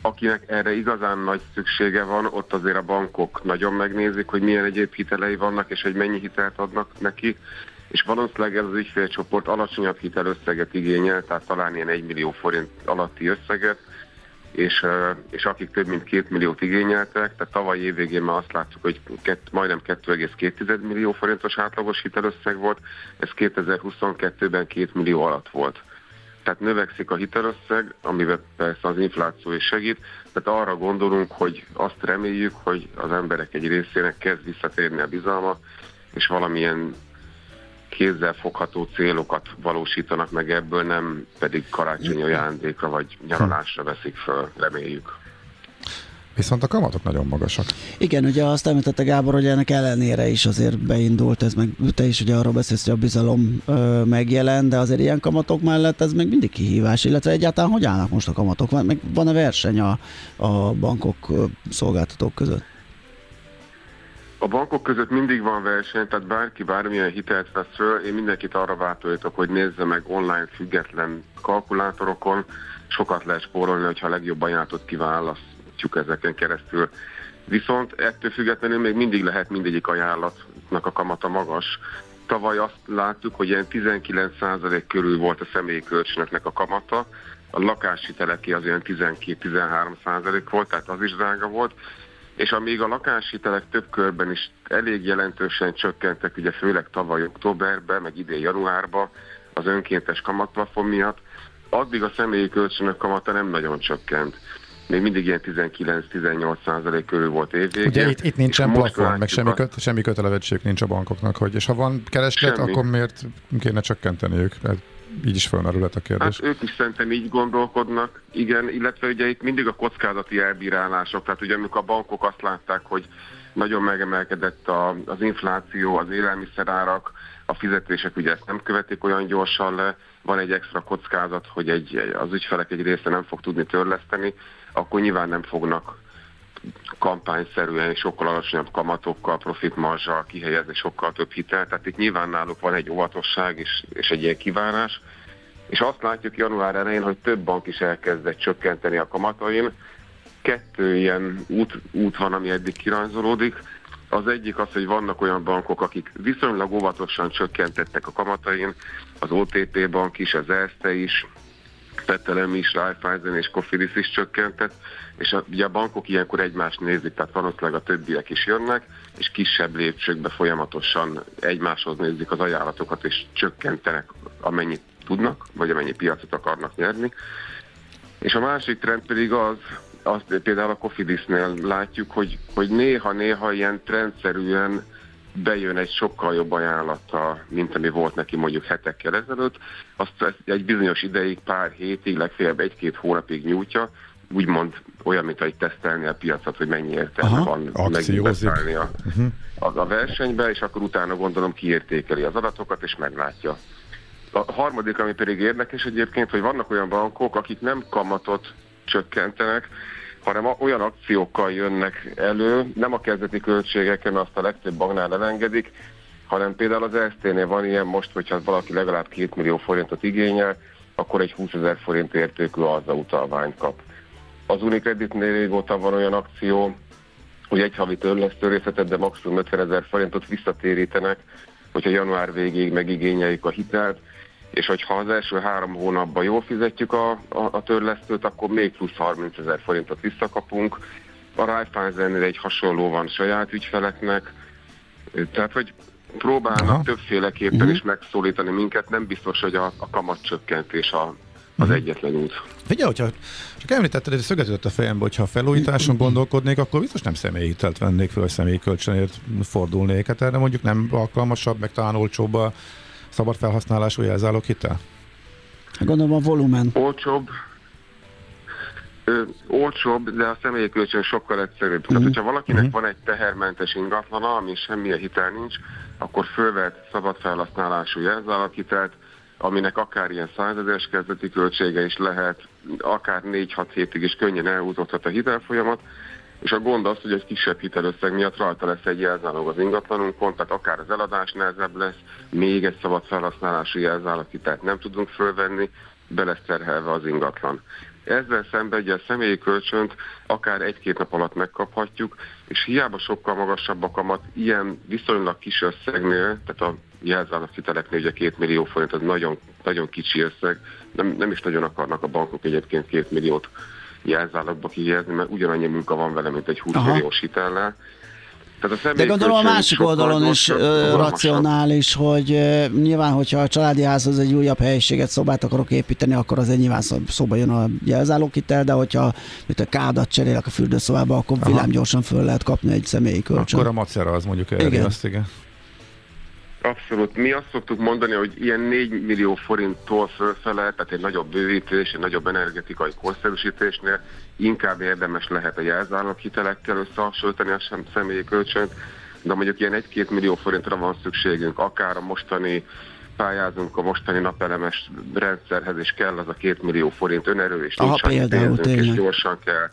akinek erre igazán nagy szüksége van, ott azért a bankok nagyon megnézik, hogy milyen egyéb hitelei vannak, és hogy mennyi hitelt adnak neki, és valószínűleg ez az ügyfélcsoport alacsonyabb hitelösszeget igényel, tehát talán ilyen 1 millió forint alatti összeget, és, és akik több mint 2 milliót igényeltek, tehát tavaly évvégén már azt láttuk, hogy kett, majdnem 2,2 millió forintos átlagos hitelösszeg volt, ez 2022-ben 2 millió alatt volt tehát növekszik a hitelösszeg, amivel persze az infláció is segít, tehát arra gondolunk, hogy azt reméljük, hogy az emberek egy részének kezd visszatérni a bizalma, és valamilyen kézzel fogható célokat valósítanak meg ebből, nem pedig karácsonyi ajándékra vagy nyaralásra veszik föl, reméljük. Viszont a kamatok nagyon magasak. Igen, ugye azt említette Gábor, hogy ennek ellenére is azért beindult, ez meg te is ugye arról beszélsz, hogy a bizalom ö, megjelen, de azért ilyen kamatok mellett ez még mindig kihívás, illetve egyáltalán hogy állnak most a kamatok? Van, meg van-e verseny a, a bankok ö, szolgáltatók között? A bankok között mindig van verseny, tehát bárki bármilyen hitelt vesz föl, én mindenkit arra bátorítok, hogy nézze meg online független kalkulátorokon, sokat lehet spórolni, hogyha a legjobb ajánlatot kiválasztjuk ezeken keresztül. Viszont ettől függetlenül még mindig lehet mindegyik ajánlatnak a kamata magas. Tavaly azt láttuk, hogy ilyen 19% körül volt a személyi kölcsönöknek a kamata, a lakáshiteleké az olyan 12-13% volt, tehát az is drága volt, és amíg a lakáshitelek több körben is elég jelentősen csökkentek, ugye főleg tavaly októberben, meg idén januárban az önkéntes kamatplafon miatt, addig a személyi kölcsönök kamata nem nagyon csökkent. Még mindig ilyen 19-18 százalék körül volt évvégén. Ugye itt, itt nincsen plafon, meg semmi, köt, semmi kötelezettség nincs a bankoknak, hogy és ha van kereslet, semmi. akkor miért kéne csökkenteniük? Ez így is felmerülhet a kérdés. Hát ők is szerintem így gondolkodnak, igen, illetve ugye itt mindig a kockázati elbírálások, tehát ugye amikor a bankok azt látták, hogy nagyon megemelkedett a, az infláció, az élelmiszerárak, a fizetések ugye ezt nem követik olyan gyorsan le, van egy extra kockázat, hogy egy, az ügyfelek egy része nem fog tudni törleszteni, akkor nyilván nem fognak kampányszerűen sokkal alacsonyabb kamatokkal, profitmarzsal kihelyezni sokkal több hitel. Tehát itt nyilván náluk van egy óvatosság és, és egy ilyen kivárás. És azt látjuk január elején, hogy több bank is elkezdett csökkenteni a kamatain. Kettő ilyen út, út van, ami eddig kirajzolódik. Az egyik az, hogy vannak olyan bankok, akik viszonylag óvatosan csökkentettek a kamatain, az OTP bank is, az ERSZTE is, Petelem is, Raiffeisen és Cofidis is csökkentett, és a, ugye a bankok ilyenkor egymást nézik, tehát valószínűleg a többiek is jönnek, és kisebb lépcsőkbe folyamatosan egymáshoz nézik az ajánlatokat, és csökkentenek amennyit tudnak, vagy amennyi piacot akarnak nyerni. És a másik trend pedig az, azt például a Cofidisnél látjuk, hogy, hogy néha-néha ilyen trendszerűen bejön egy sokkal jobb ajánlata, mint ami volt neki mondjuk hetekkel ezelőtt, azt egy bizonyos ideig, pár hétig, legfeljebb egy-két hónapig nyújtja, úgymond olyan, mint hogy tesztelni a piacot, hogy mennyi értelme van megint beszállni a, uh-huh. a, a versenybe, és akkor utána gondolom kiértékeli az adatokat, és meglátja. A harmadik, ami pedig érdekes egyébként, hogy vannak olyan bankok, akik nem kamatot csökkentenek, hanem olyan akciókkal jönnek elő, nem a kezdeti költségeken, azt a legtöbb banknál elengedik, hanem például az SZT-nél van ilyen most, hogyha valaki legalább 2 millió forintot igényel, akkor egy 20 ezer forint értékű az utalványt kap. Az Unicreditnél régóta van olyan akció, hogy egy havi törlesztő részletet, de maximum 50 ezer forintot visszatérítenek, hogyha január végéig megigényeljük a hitelt, és hogyha az első három hónapban jól fizetjük a, a, a törlesztőt, akkor még plusz 30 ezer forintot visszakapunk. A Raiffeisennél egy hasonló van saját ügyfeleknek, tehát hogy próbálnak Aha. többféleképpen uh-huh. is megszólítani minket, nem biztos, hogy a, a kamatcsökkentés a, az uh-huh. egyetlen út. Figyelj, hogyha csak említetted, hogy szögeződött a fejembe, hogyha a felújításon gondolkodnék, akkor biztos nem személyi hitelt vennék fel, hogy személyi kölcsönért fordulnék. Hát erre mondjuk nem alkalmasabb, meg talán olcsóbb a szabad felhasználású jelzálók hitel? Gondolom a volumen. Olcsóbb, ö, olcsóbb, de a személyi kölcsön sokkal egyszerűbb. Uh-huh. Tehát, hogyha valakinek uh-huh. van egy tehermentes ingatlana, ami semmilyen hitel nincs, akkor fölvet szabad felhasználású jelzálókhitelt, aminek akár ilyen százezeres kezdeti költsége is lehet, akár 4-6 hétig is könnyen elhúzódhat a hitelfolyamat, és a gond az, hogy egy kisebb hitelösszeg miatt rajta lesz egy jelzálog az ingatlanunkon, tehát akár az eladás nehezebb lesz, még egy szabad felhasználású jelzáloghitelt nem tudunk fölvenni, be lesz terhelve az ingatlan. Ezzel szemben egy személyi kölcsönt akár egy-két nap alatt megkaphatjuk, és hiába sokkal magasabb a kamat, ilyen viszonylag kis összegnél, tehát a jelzáloghiteleknél ugye két millió forint, az nagyon, nagyon kicsi összeg, nem, nem is nagyon akarnak a bankok egyébként két milliót jelzálogba kijelzni, mert ugyanannyi munka van vele, mint egy 20 Aha. milliós hitellel. Tehát a De gondolom a másik oldalon is uh, racionális, hogy nyilván, hogyha a családi házhoz egy újabb helyiséget, szobát akarok építeni, akkor azért nyilván szóba jön a jelzálókitel, de hogyha mint a kádat cserélek a fürdőszobába, akkor Aha. vilám gyorsan föl lehet kapni egy személyi kölcsön. Akkor a macera az mondjuk erre, igen. azt igen. Abszolút. Mi azt szoktuk mondani, hogy ilyen 4 millió forinttól fölfele, tehát egy nagyobb bővítés, egy nagyobb energetikai korszerűsítésnél inkább érdemes lehet a jelzálog hitelekkel összehasonlítani a sem személyi kölcsönt, de mondjuk ilyen 1-2 millió forintra van szükségünk, akár a mostani pályázunk a mostani napelemes rendszerhez, és kell az a 2 millió forint önerő, és Aha, nincs például, pénzünk, és gyorsan kell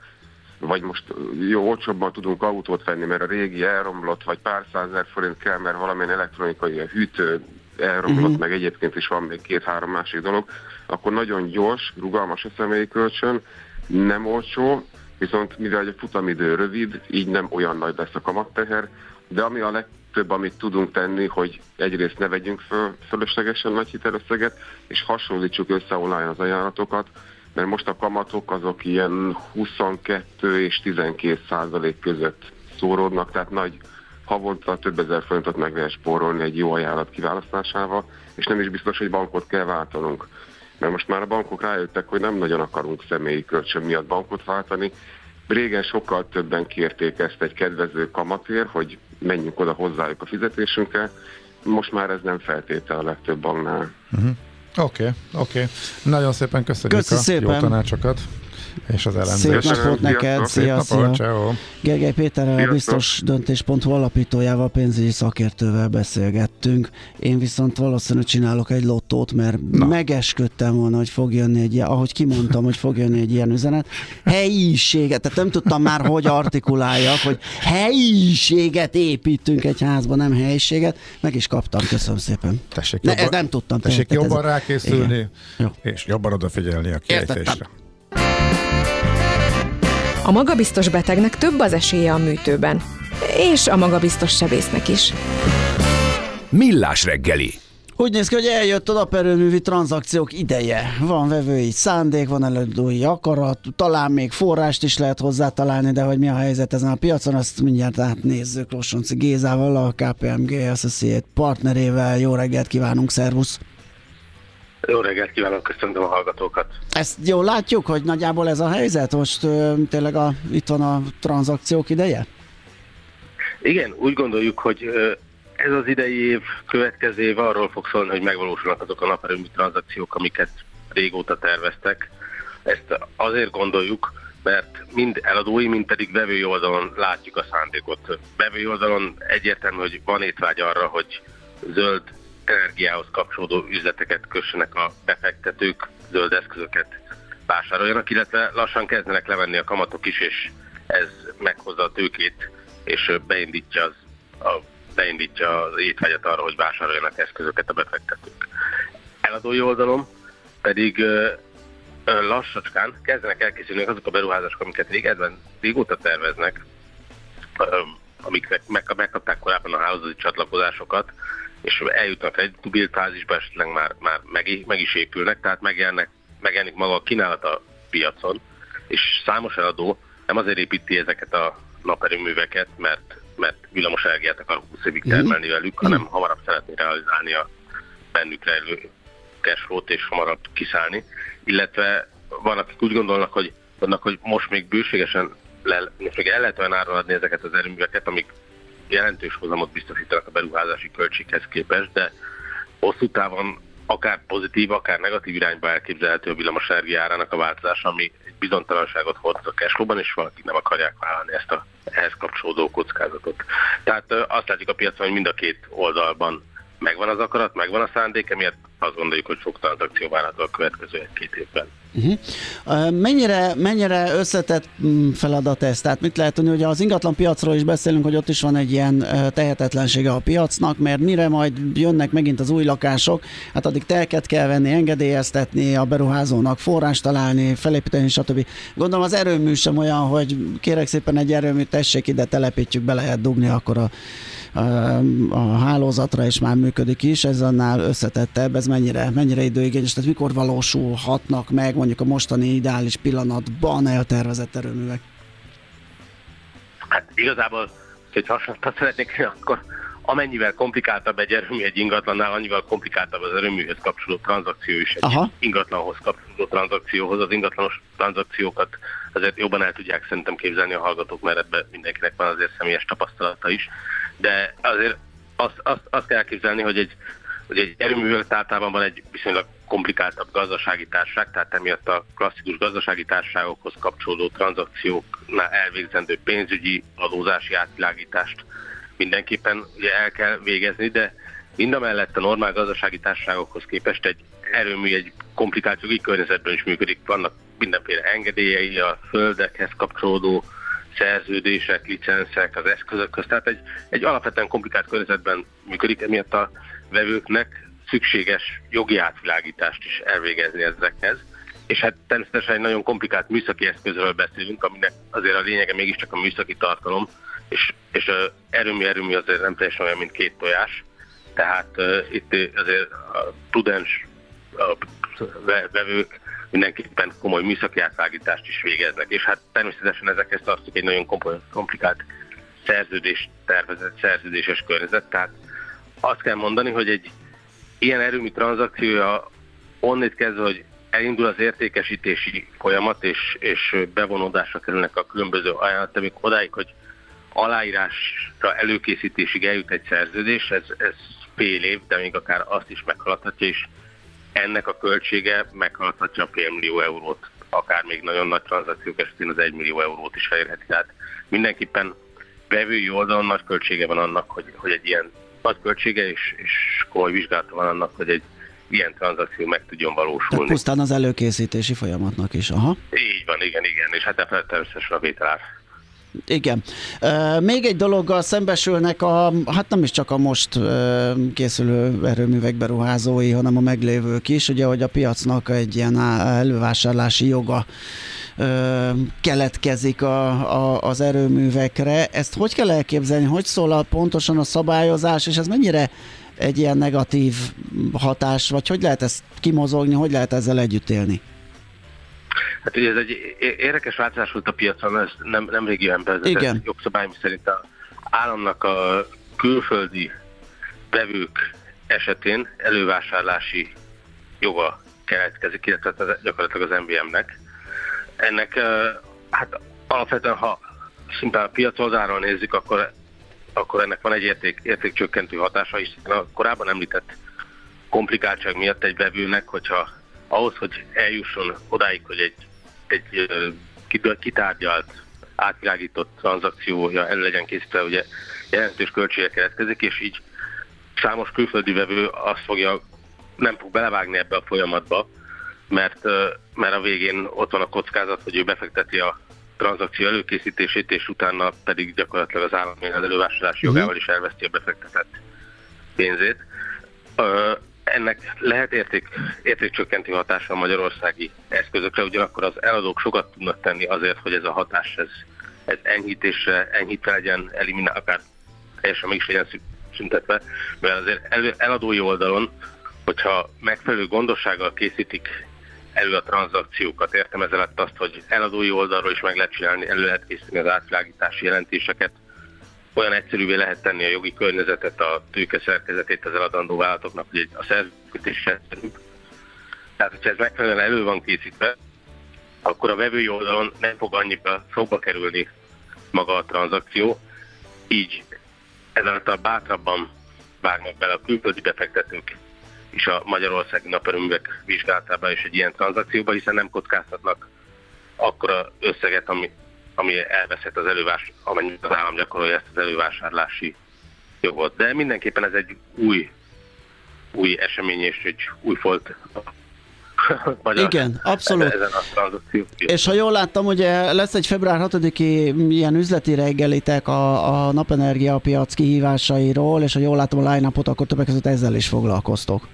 vagy most jó olcsóbban tudunk autót venni, mert a régi elromlott, vagy pár százezer forint kell, mert valamilyen elektronikai hűtő elromlott, uh-huh. meg egyébként is van még két-három másik dolog, akkor nagyon gyors, rugalmas a személyi kölcsön, nem olcsó, viszont mivel a futamidő rövid, így nem olyan nagy lesz a kamatteher, de ami a legtöbb, amit tudunk tenni, hogy egyrészt ne vegyünk föl fölöslegesen nagy hitelösszeget, és hasonlítsuk össze online az ajánlatokat, mert most a kamatok azok ilyen 22 és 12 százalék között szóródnak, tehát nagy havonta több ezer forintot meg lehet spórolni egy jó ajánlat kiválasztásával, és nem is biztos, hogy bankot kell váltanunk. Mert most már a bankok rájöttek, hogy nem nagyon akarunk személyi kölcsön miatt bankot váltani. Régen sokkal többen kérték ezt egy kedvező kamatért, hogy menjünk oda hozzájuk a fizetésünkkel. Most már ez nem feltétel a legtöbb banknál. Oké, okay, oké. Okay. Nagyon szépen köszönjük Köszi a szépen. jó tanácsokat és az Szép elemzést. napot neked, szia, Szép szia. Gergely Péterrel, a Sziasztok. biztos döntés.hu alapítójával, pénzügyi szakértővel beszélgettünk. Én viszont valószínűleg csinálok egy lottót, mert Na. megesküdtem volna, hogy fog jönni egy ilyen, ahogy kimondtam, hogy fog jönni egy ilyen üzenet. Helyiséget, tehát nem tudtam már, hogy artikuláljak, hogy helyiséget építünk egy házban, nem helyiséget. Meg is kaptam, köszönöm szépen. Tessék Ne, jobban, ezt nem tudtam. tessék tényleg, jobban ez- rákészülni, Igen. És jobban odafigyelni a kiejtésre. Értettem. A magabiztos betegnek több az esélye a műtőben. És a magabiztos sebésznek is. Millás reggeli. Úgy néz ki, hogy eljött a naperőművi tranzakciók ideje. Van vevői szándék, van előadói akarat, talán még forrást is lehet hozzá találni, de hogy mi a helyzet ezen a piacon, azt mindjárt átnézzük Lossonci Gézával, a KPMG Associate partnerével. Jó reggelt kívánunk, szervusz! Jó reggelt kívánok, köszöntöm a hallgatókat. Ezt jól látjuk, hogy nagyjából ez a helyzet? Most ö, tényleg a, itt van a tranzakciók ideje? Igen, úgy gondoljuk, hogy ö, ez az idei év, következő év arról fog szólni, hogy megvalósulnak azok a naperőmű tranzakciók, amiket régóta terveztek. Ezt azért gondoljuk, mert mind eladói, mind pedig vevői oldalon látjuk a szándékot. Vevői oldalon egyértelmű, hogy van étvágy arra, hogy zöld energiához kapcsolódó üzleteket kössenek a befektetők, zöld eszközöket vásároljanak, illetve lassan kezdenek levenni a kamatok is, és ez meghozza a tőkét, és beindítja, az, a, beindítja az étvágyat arra, hogy vásároljanak eszközöket a befektetők. Eladói oldalon pedig lassacskán kezdenek elkészülni azok a beruházások, amiket régebben régóta terveznek, amiknek meg, megkapták korábban a hálózati csatlakozásokat, és eljutnak egy build fázisba, esetleg már, már meg, meg is épülnek, tehát megjelennek, megjelenik maga a kínálat a piacon, és számos eladó nem azért építi ezeket a naperőműveket, mert, mert villamos energiát akar 20 évig termelni velük, hanem hamarabb szeretné realizálni a bennük rejlő cashflow-t és hamarabb kiszállni. Illetve van, akik úgy gondolnak, hogy, vannak, hogy most még bőségesen le, most még el lehet olyan áron adni ezeket az erőműveket, amik jelentős hozamot biztosítanak a beruházási költséghez képest, de hosszú távon akár pozitív, akár negatív irányba elképzelhető a villamos árának a változása, ami egy bizonytalanságot hordoz a cashflow-ban, és valakik nem akarják vállalni ezt a ehhez kapcsolódó kockázatot. Tehát azt látjuk a piacon, hogy mind a két oldalban megvan az akarat, megvan a szándék, emiatt azt gondoljuk, hogy sok tranzakció várható a következő egy-két évben. Uh-huh. Mennyire, mennyire összetett mm, feladat ez? Tehát mit lehet tudni, hogy az ingatlan piacról is beszélünk, hogy ott is van egy ilyen tehetetlensége a piacnak, mert mire majd jönnek megint az új lakások, hát addig telket kell venni, engedélyeztetni, a beruházónak forrást találni, felépíteni, stb. Gondolom az erőmű sem olyan, hogy kérek szépen egy erőműt, tessék ide, telepítjük, be lehet dugni, akkor a a, hálózatra és már működik is, ez annál összetettebb, ez mennyire, mennyire időigényes, tehát mikor valósulhatnak meg mondjuk a mostani ideális pillanatban eltervezett erőművek? Hát igazából, hogy hasonlatot szeretnék, akkor amennyivel komplikáltabb egy erőmű egy ingatlannál, annyival komplikáltabb az erőműhöz kapcsolódó tranzakció is egy Aha. ingatlanhoz kapcsolódó tranzakcióhoz. Az ingatlanos tranzakciókat azért jobban el tudják szerintem képzelni a hallgatók, mert ebben mindenkinek van azért személyes tapasztalata is. De azért azt, azt, azt kell elképzelni, hogy egy, hogy egy erőművel általában van egy viszonylag komplikáltabb gazdasági társaság, tehát emiatt a klasszikus gazdasági társaságokhoz kapcsolódó tranzakcióknál elvégzendő pénzügyi adózási átvilágítást mindenképpen ugye el kell végezni, de mind a mellett a normál gazdasági társaságokhoz képest egy erőmű egy komplikált jogi környezetben is működik. Vannak mindenféle engedélyei, a földekhez kapcsolódó szerződések, licenszek, az eszközök Tehát egy, egy alapvetően komplikált környezetben működik, emiatt a vevőknek szükséges jogi átvilágítást is elvégezni ezekhez. És hát természetesen egy nagyon komplikált műszaki eszközről beszélünk, aminek azért a lényege mégiscsak a műszaki tartalom, és, és erőmű erőmű azért nem teljesen olyan, mint két tojás. Tehát uh, itt azért a prudens a vevők mindenképpen komoly műszaki átvágítást is végeznek, és hát természetesen ezekhez tartozik egy nagyon komplikált szerződés tervezett, szerződéses környezet, tehát azt kell mondani, hogy egy ilyen erőmű tranzakciója onnét kezdve, hogy elindul az értékesítési folyamat, és, és bevonódásra kerülnek a különböző ajánlatok, odáig, hogy aláírásra előkészítésig eljut egy szerződés, ez, ez fél év, de még akár azt is meghaladhatja, és ennek a költsége meghaladhatja a fél millió eurót, akár még nagyon nagy tranzakciók esetén az egy millió eurót is elérheti. Tehát mindenképpen vevői oldalon nagy költsége van annak, hogy, hogy egy ilyen nagy költsége és, és komoly vizsgálata van annak, hogy egy ilyen tranzakció meg tudjon valósulni. Tehát pusztán az előkészítési folyamatnak is, aha. Így van, igen, igen, és hát természetesen a vételár. Igen. Még egy dologgal szembesülnek a, hát nem is csak a most készülő erőművek beruházói, hanem a meglévők is, ugye, hogy a piacnak egy ilyen elővásárlási joga keletkezik a, a, az erőművekre. Ezt hogy kell elképzelni? Hogy a, pontosan a szabályozás, és ez mennyire egy ilyen negatív hatás, vagy hogy lehet ezt kimozogni, hogy lehet ezzel együtt élni? Hát ugye ez egy érdekes változás volt a piacon, ez nem, nem régiben bevezetett jogszabály, szerint a államnak a külföldi bevők esetén elővásárlási joga keletkezik, illetve gyakorlatilag az MVM-nek. Ennek hát alapvetően, ha szimplán a piac oldalról nézzük, akkor, akkor ennek van egy érték, értékcsökkentő hatása, is. a korábban említett komplikáltság miatt egy bevőnek, hogyha ahhoz, hogy eljusson odáig, hogy egy egy kitárgyalt, átvilágított tranzakciója elő legyen készítve, ugye jelentős költségek keletkezik, és így számos külföldi vevő azt fogja, nem fog belevágni ebbe a folyamatba, mert, mert a végén ott van a kockázat, hogy ő befekteti a tranzakció előkészítését, és utána pedig gyakorlatilag az állami elővásárlási mhm. jogával is elveszti a befektetett pénzét ennek lehet érték, értékcsökkentő hatása a magyarországi eszközökre, ugyanakkor az eladók sokat tudnak tenni azért, hogy ez a hatás ez, ez enyhítésre, enyhítve legyen eliminál, akár teljesen mégis legyen szüntetve, mert azért elő, eladói oldalon, hogyha megfelelő gondossággal készítik elő a tranzakciókat, értem ezzel azt, hogy eladói oldalról is meg lehet csinálni, elő lehet készíteni az átvilágítási jelentéseket, olyan egyszerűvé lehet tenni a jogi környezetet, a tőke szerkezetét az eladandó vállalatoknak, hogy a szerződés egyszerűbb. Tehát, hogyha ez megfelelően elő van készítve, akkor a vevői oldalon nem fog annyira szóba kerülni maga a tranzakció, így ezáltal bátrabban vágnak bele a külföldi befektetők és a magyarországi naperőművek vizsgálatába és egy ilyen tranzakcióba, hiszen nem kockáztatnak akkora összeget, ami ami elveszett az elővás, amennyit az állam gyakorolja ezt az elővásárlási jogot. De mindenképpen ez egy új, új esemény és egy új folt Magyar Igen, abszolút. Ezen a És ha jól láttam, ugye lesz egy február 6-i ilyen üzleti reggelitek a, a napenergia piac kihívásairól, és ha jól látom a line akkor többek között ezzel is foglalkoztok.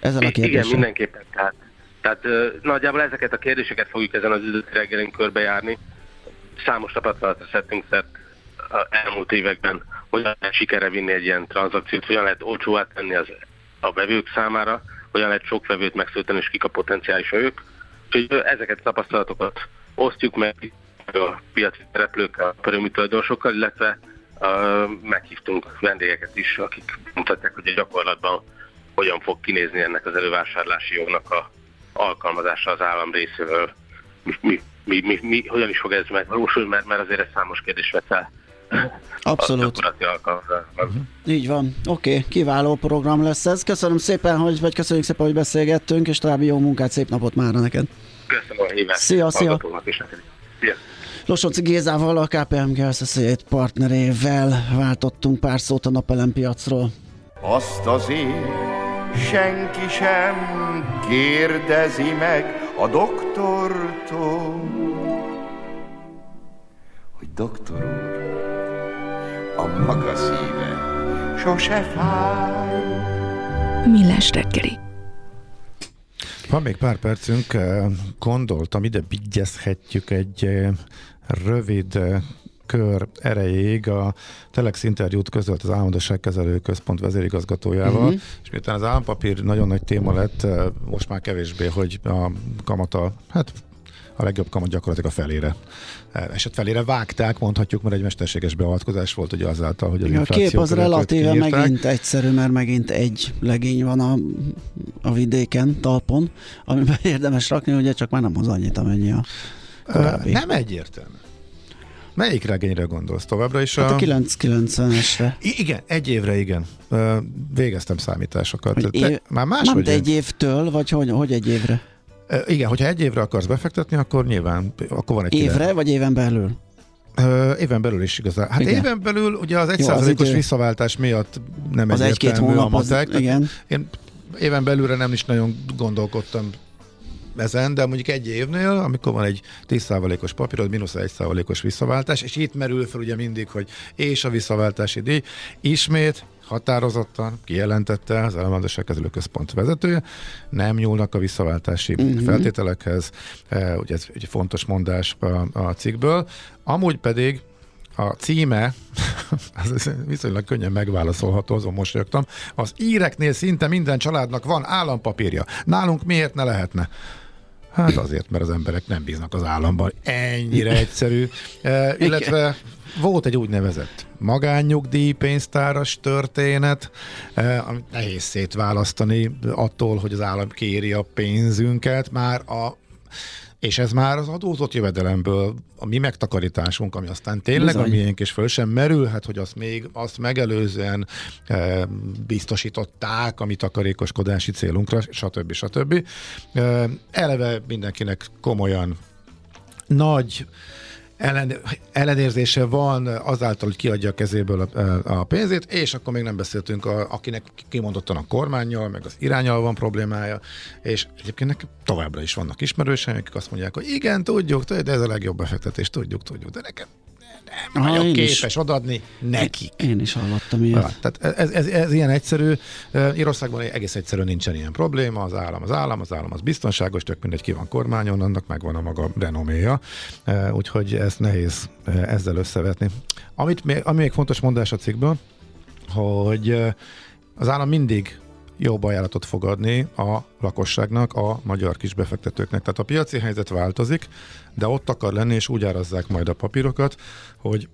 Ezzel a kérdéssel. Igen, mindenképpen. Tehát, tehát nagyjából ezeket a kérdéseket fogjuk ezen az üzleti reggelin körbejárni számos tapasztalatot szedtünk szert elmúlt években, hogyan lehet sikerre vinni egy ilyen tranzakciót, hogyan lehet olcsóvá tenni az, a vevők számára, hogyan lehet sok vevőt megszülteni, és kik a potenciális vevők. Úgyhogy ezeket a tapasztalatokat osztjuk meg a piaci szereplőkkel, a perőmű tulajdonosokkal, illetve uh, meghívtunk vendégeket is, akik mutatják, hogy a gyakorlatban hogyan fog kinézni ennek az elővásárlási jognak a alkalmazása az állam részéről, mi, mi mi, mi, mi, hogyan is fog ez megvalósulni, mert, mert azért ez számos kérdés vet fel Abszolút. Alkalmazásban. Így van. Oké, okay, kiváló program lesz ez. Köszönöm szépen, hogy, vagy köszönjük szépen, hogy beszélgettünk, és további jó munkát, szép napot már neked. Köszönöm a hívást. Szia, szia. Szia. Losonci Gézával, a KPMG Associate partnerével váltottunk pár szót a napelem piacról. Azt azért senki sem kérdezi meg a doktortól, hogy doktor úr, a maga szíve sose fáj. Millás reggeli. Van még pár percünk, eh, gondoltam, ide vigyezhetjük egy eh, rövid eh, kör erejéig a Telex interjút közölt az Álmodosságkezelő Központ vezérigazgatójával, uh-huh. és miután az állampapír nagyon nagy téma lett, most már kevésbé, hogy a kamata, hát a legjobb kamat gyakorlatilag a felére. Eset felére vágták, mondhatjuk, mert egy mesterséges beavatkozás volt ugye azáltal, hogy a infláció kép az relatíve kiírták. megint egyszerű, mert megint egy legény van a, a vidéken, talpon, amiben érdemes rakni, ugye csak már nem az annyit, amennyi a korábbi. Ö, Nem egyértelmű. Melyik regényre gondolsz továbbra is? Hát a 990-esre. I- igen, egy évre igen. Végeztem számításokat. Hogy Te- év- Már Nem, máshogy. de egy évtől, vagy hogy, hogy egy évre? Igen, hogyha egy évre akarsz befektetni, akkor nyilván akkor van egy Évre, vagy éven belül? Ö, éven belül is igazán. Hát Igen. éven belül ugye az az 1%-os idő. visszaváltás miatt nem Az egy-két a hónap, az- matek. Tehát igen. Én éven belülre nem is nagyon gondolkodtam ezen, de mondjuk egy évnél, amikor van egy 10%-os papírod, mínusz 1%-os visszaváltás, és itt merül fel ugye mindig, hogy és a visszaváltási díj, ismét határozottan kijelentette az Államadóságkezelő Központ vezetője, nem nyúlnak a visszaváltási uh-huh. feltételekhez, e, ugye ez egy fontos mondás a, a cikkből. Amúgy pedig a címe, az viszonylag könnyen megválaszolható, azon mosolyogtam, az íreknél szinte minden családnak van állampapírja. Nálunk miért ne lehetne? Hát azért, mert az emberek nem bíznak az államban. Ennyire egyszerű. E, illetve volt egy úgynevezett magánnyugdíj pénztáras történet, eh, amit nehéz szétválasztani attól, hogy az állam kéri a pénzünket, már a és ez már az adózott jövedelemből a mi megtakarításunk, ami aztán tényleg Bizony. a miénk, és föl sem merülhet, hogy azt még azt megelőzően e, biztosították a mi takarékoskodási célunkra, stb. stb. E, eleve mindenkinek komolyan nagy ellen, ellenérzése van azáltal, hogy kiadja a kezéből a, a pénzét, és akkor még nem beszéltünk, a, akinek kimondottan a kormányjal, meg az irányal van problémája, és egyébként nekem továbbra is vannak ismerőseim, akik azt mondják, hogy igen, tudjuk, de ez a legjobb befektetés, tudjuk, tudjuk, de nekem nem Aha, vagyok én is. képes odaadni nekik. Én is hallottam ilyet. Ja, tehát ez, ez, ez ilyen egyszerű. Írországban egész egyszerűen nincsen ilyen probléma. Az állam az állam, az állam az biztonságos, tök mindegy ki van kormányon, annak megvan a maga renoméja. Úgyhogy ezt nehéz ezzel összevetni. Amit még, ami még fontos mondás a cikkből, hogy az állam mindig jobb ajánlatot fog adni a lakosságnak, a magyar kisbefektetőknek. Tehát a piaci helyzet változik, de ott akar lenni, és úgy árazzák majd a papírokat, hogy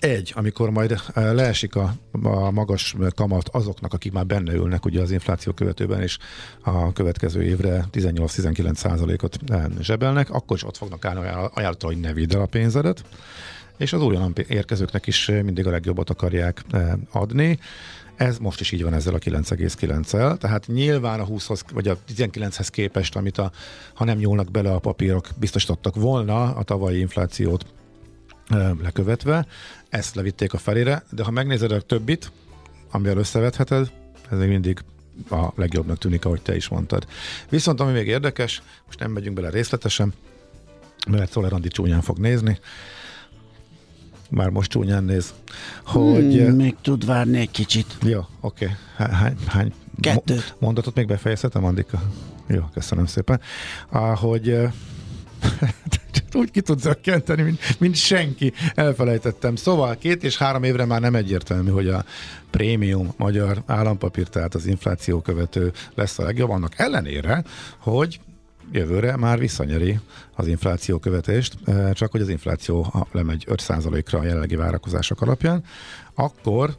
egy, amikor majd eh, leesik a, a magas kamat azoknak, akik már benne ülnek ugye az infláció követőben, és a következő évre 18-19 százalékot eh, zsebelnek, akkor is ott fognak állni ajánl- ajánlatra, hogy ne vidd el a pénzedet, és az újonnan érkezőknek is mindig a legjobbat akarják eh, adni. Ez most is így van ezzel a 9,9-el, tehát nyilván a 20-hoz, vagy a 19-hez képest, amit a, ha nem nyúlnak bele a papírok, biztosítottak volna a tavalyi inflációt lekövetve, ezt levitték a felére, de ha megnézed a többit, amivel összevetheted, ez még mindig a legjobbnak tűnik, ahogy te is mondtad. Viszont ami még érdekes, most nem megyünk bele részletesen, mert Szoller Andi csúnyán fog nézni, már most csúnyán néz, hogy... Hmm, még tud várni egy kicsit. Jó, oké. Okay. Hány, hány Kettőt. mo- mondatot még befejezhetem, Andika? Jó, köszönöm szépen. Ahogy eh, úgy ki tud zökkenteni, mint, mint senki. Elfelejtettem. Szóval két és három évre már nem egyértelmű, hogy a prémium magyar állampapír, tehát az infláció követő lesz a legjobb, annak ellenére, hogy jövőre már visszanyeri az infláció követést, eh, csak hogy az infláció lemegy 5%-ra a jelenlegi várakozások alapján, akkor,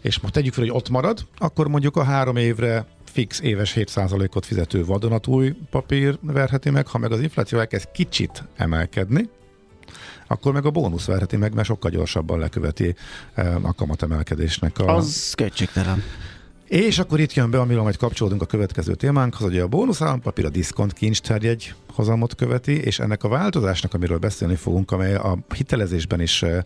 és most tegyük fel, hogy ott marad, akkor mondjuk a három évre fix éves 7%-ot fizető vadonatúj papír verheti meg, ha meg az infláció elkezd kicsit emelkedni, akkor meg a bónusz verheti meg, mert sokkal gyorsabban leköveti eh, a kamatemelkedésnek a... Az kétségtelen. És akkor itt jön be, amiről majd kapcsolódunk a következő témánkhoz, hogy a bónusz állampapír a diszkont kincstárjegy hozamot követi, és ennek a változásnak, amiről beszélni fogunk, amely a hitelezésben is eh,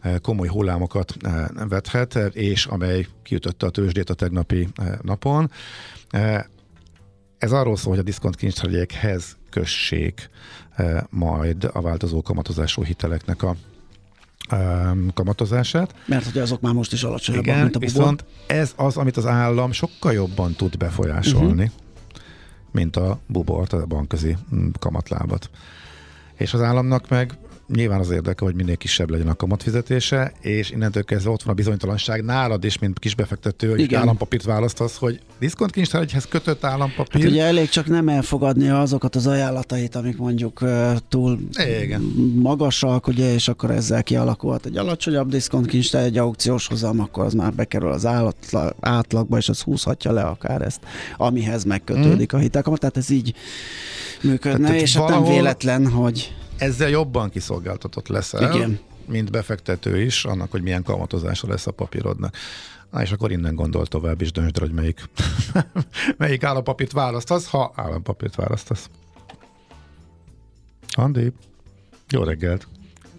eh, komoly hullámokat eh, vethet, és amely kiütötte a tőzsdét a tegnapi napon. Ez arról szól, hogy a diszkont kincstárjegyekhez kössék majd a változó kamatozású hiteleknek a um, kamatozását. Mert hogy azok már most is alacsonyabbak, Igen, mint a bubon. viszont ez az, amit az állam sokkal jobban tud befolyásolni, uh-huh. mint a bubort, a bankközi mm, kamatlábat. És az államnak meg nyilván az érdeke, hogy minél kisebb legyen a kamatfizetése, és innentől kezdve ott van a bizonytalanság nálad is, mint kisbefektető, hogy Igen. állampapírt választasz, hogy diszkontkincstáregyhez kötött állampapír. Hát ugye elég csak nem elfogadni azokat az ajánlatait, amik mondjuk uh, túl Igen. magasak, ugye, és akkor ezzel kialakulhat egy alacsonyabb diszkontkincstár, egy aukciós hozam, akkor az már bekerül az állatla, átlagba, és az húzhatja le akár ezt, amihez megkötődik Mm. a hitelkamat, tehát ez így működne, Tehát és hát nem valahol- véletlen, hogy ezzel jobban kiszolgáltatott leszel, Igen. mint befektető is, annak, hogy milyen kamatozása lesz a papírodnak. Na és akkor innen gondol tovább, és döntsd hogy melyik, melyik állampapírt választasz, ha állampapírt választasz. Andi, jó reggelt.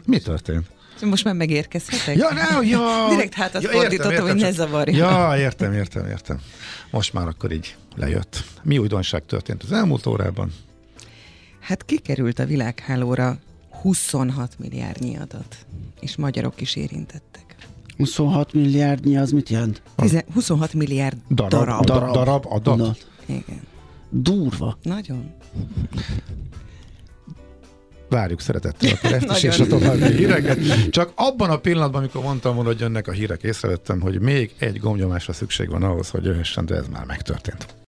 Mi történt? Most már megérkezhetek? Ja, ne, ja, Direkt hátat ja, fordítottam, hogy ne zavarja. Ja, értem, értem, értem. Most már akkor így lejött. Mi újdonság történt az elmúlt órában? Hát kikerült a világhálóra 26 milliárdnyi adat, és magyarok is érintettek. 26 milliárdnyi az mit jelent? Tize- 26 milliárd Darab, darab. darab, darab adat? Adat. Igen. Durva. Nagyon. Várjuk szeretettel a ezt is, és a további híreket. Csak abban a pillanatban, amikor mondtam volna, hogy jönnek a hírek, észrevettem, hogy még egy gombnyomásra szükség van ahhoz, hogy jöhessen, de ez már megtörtént.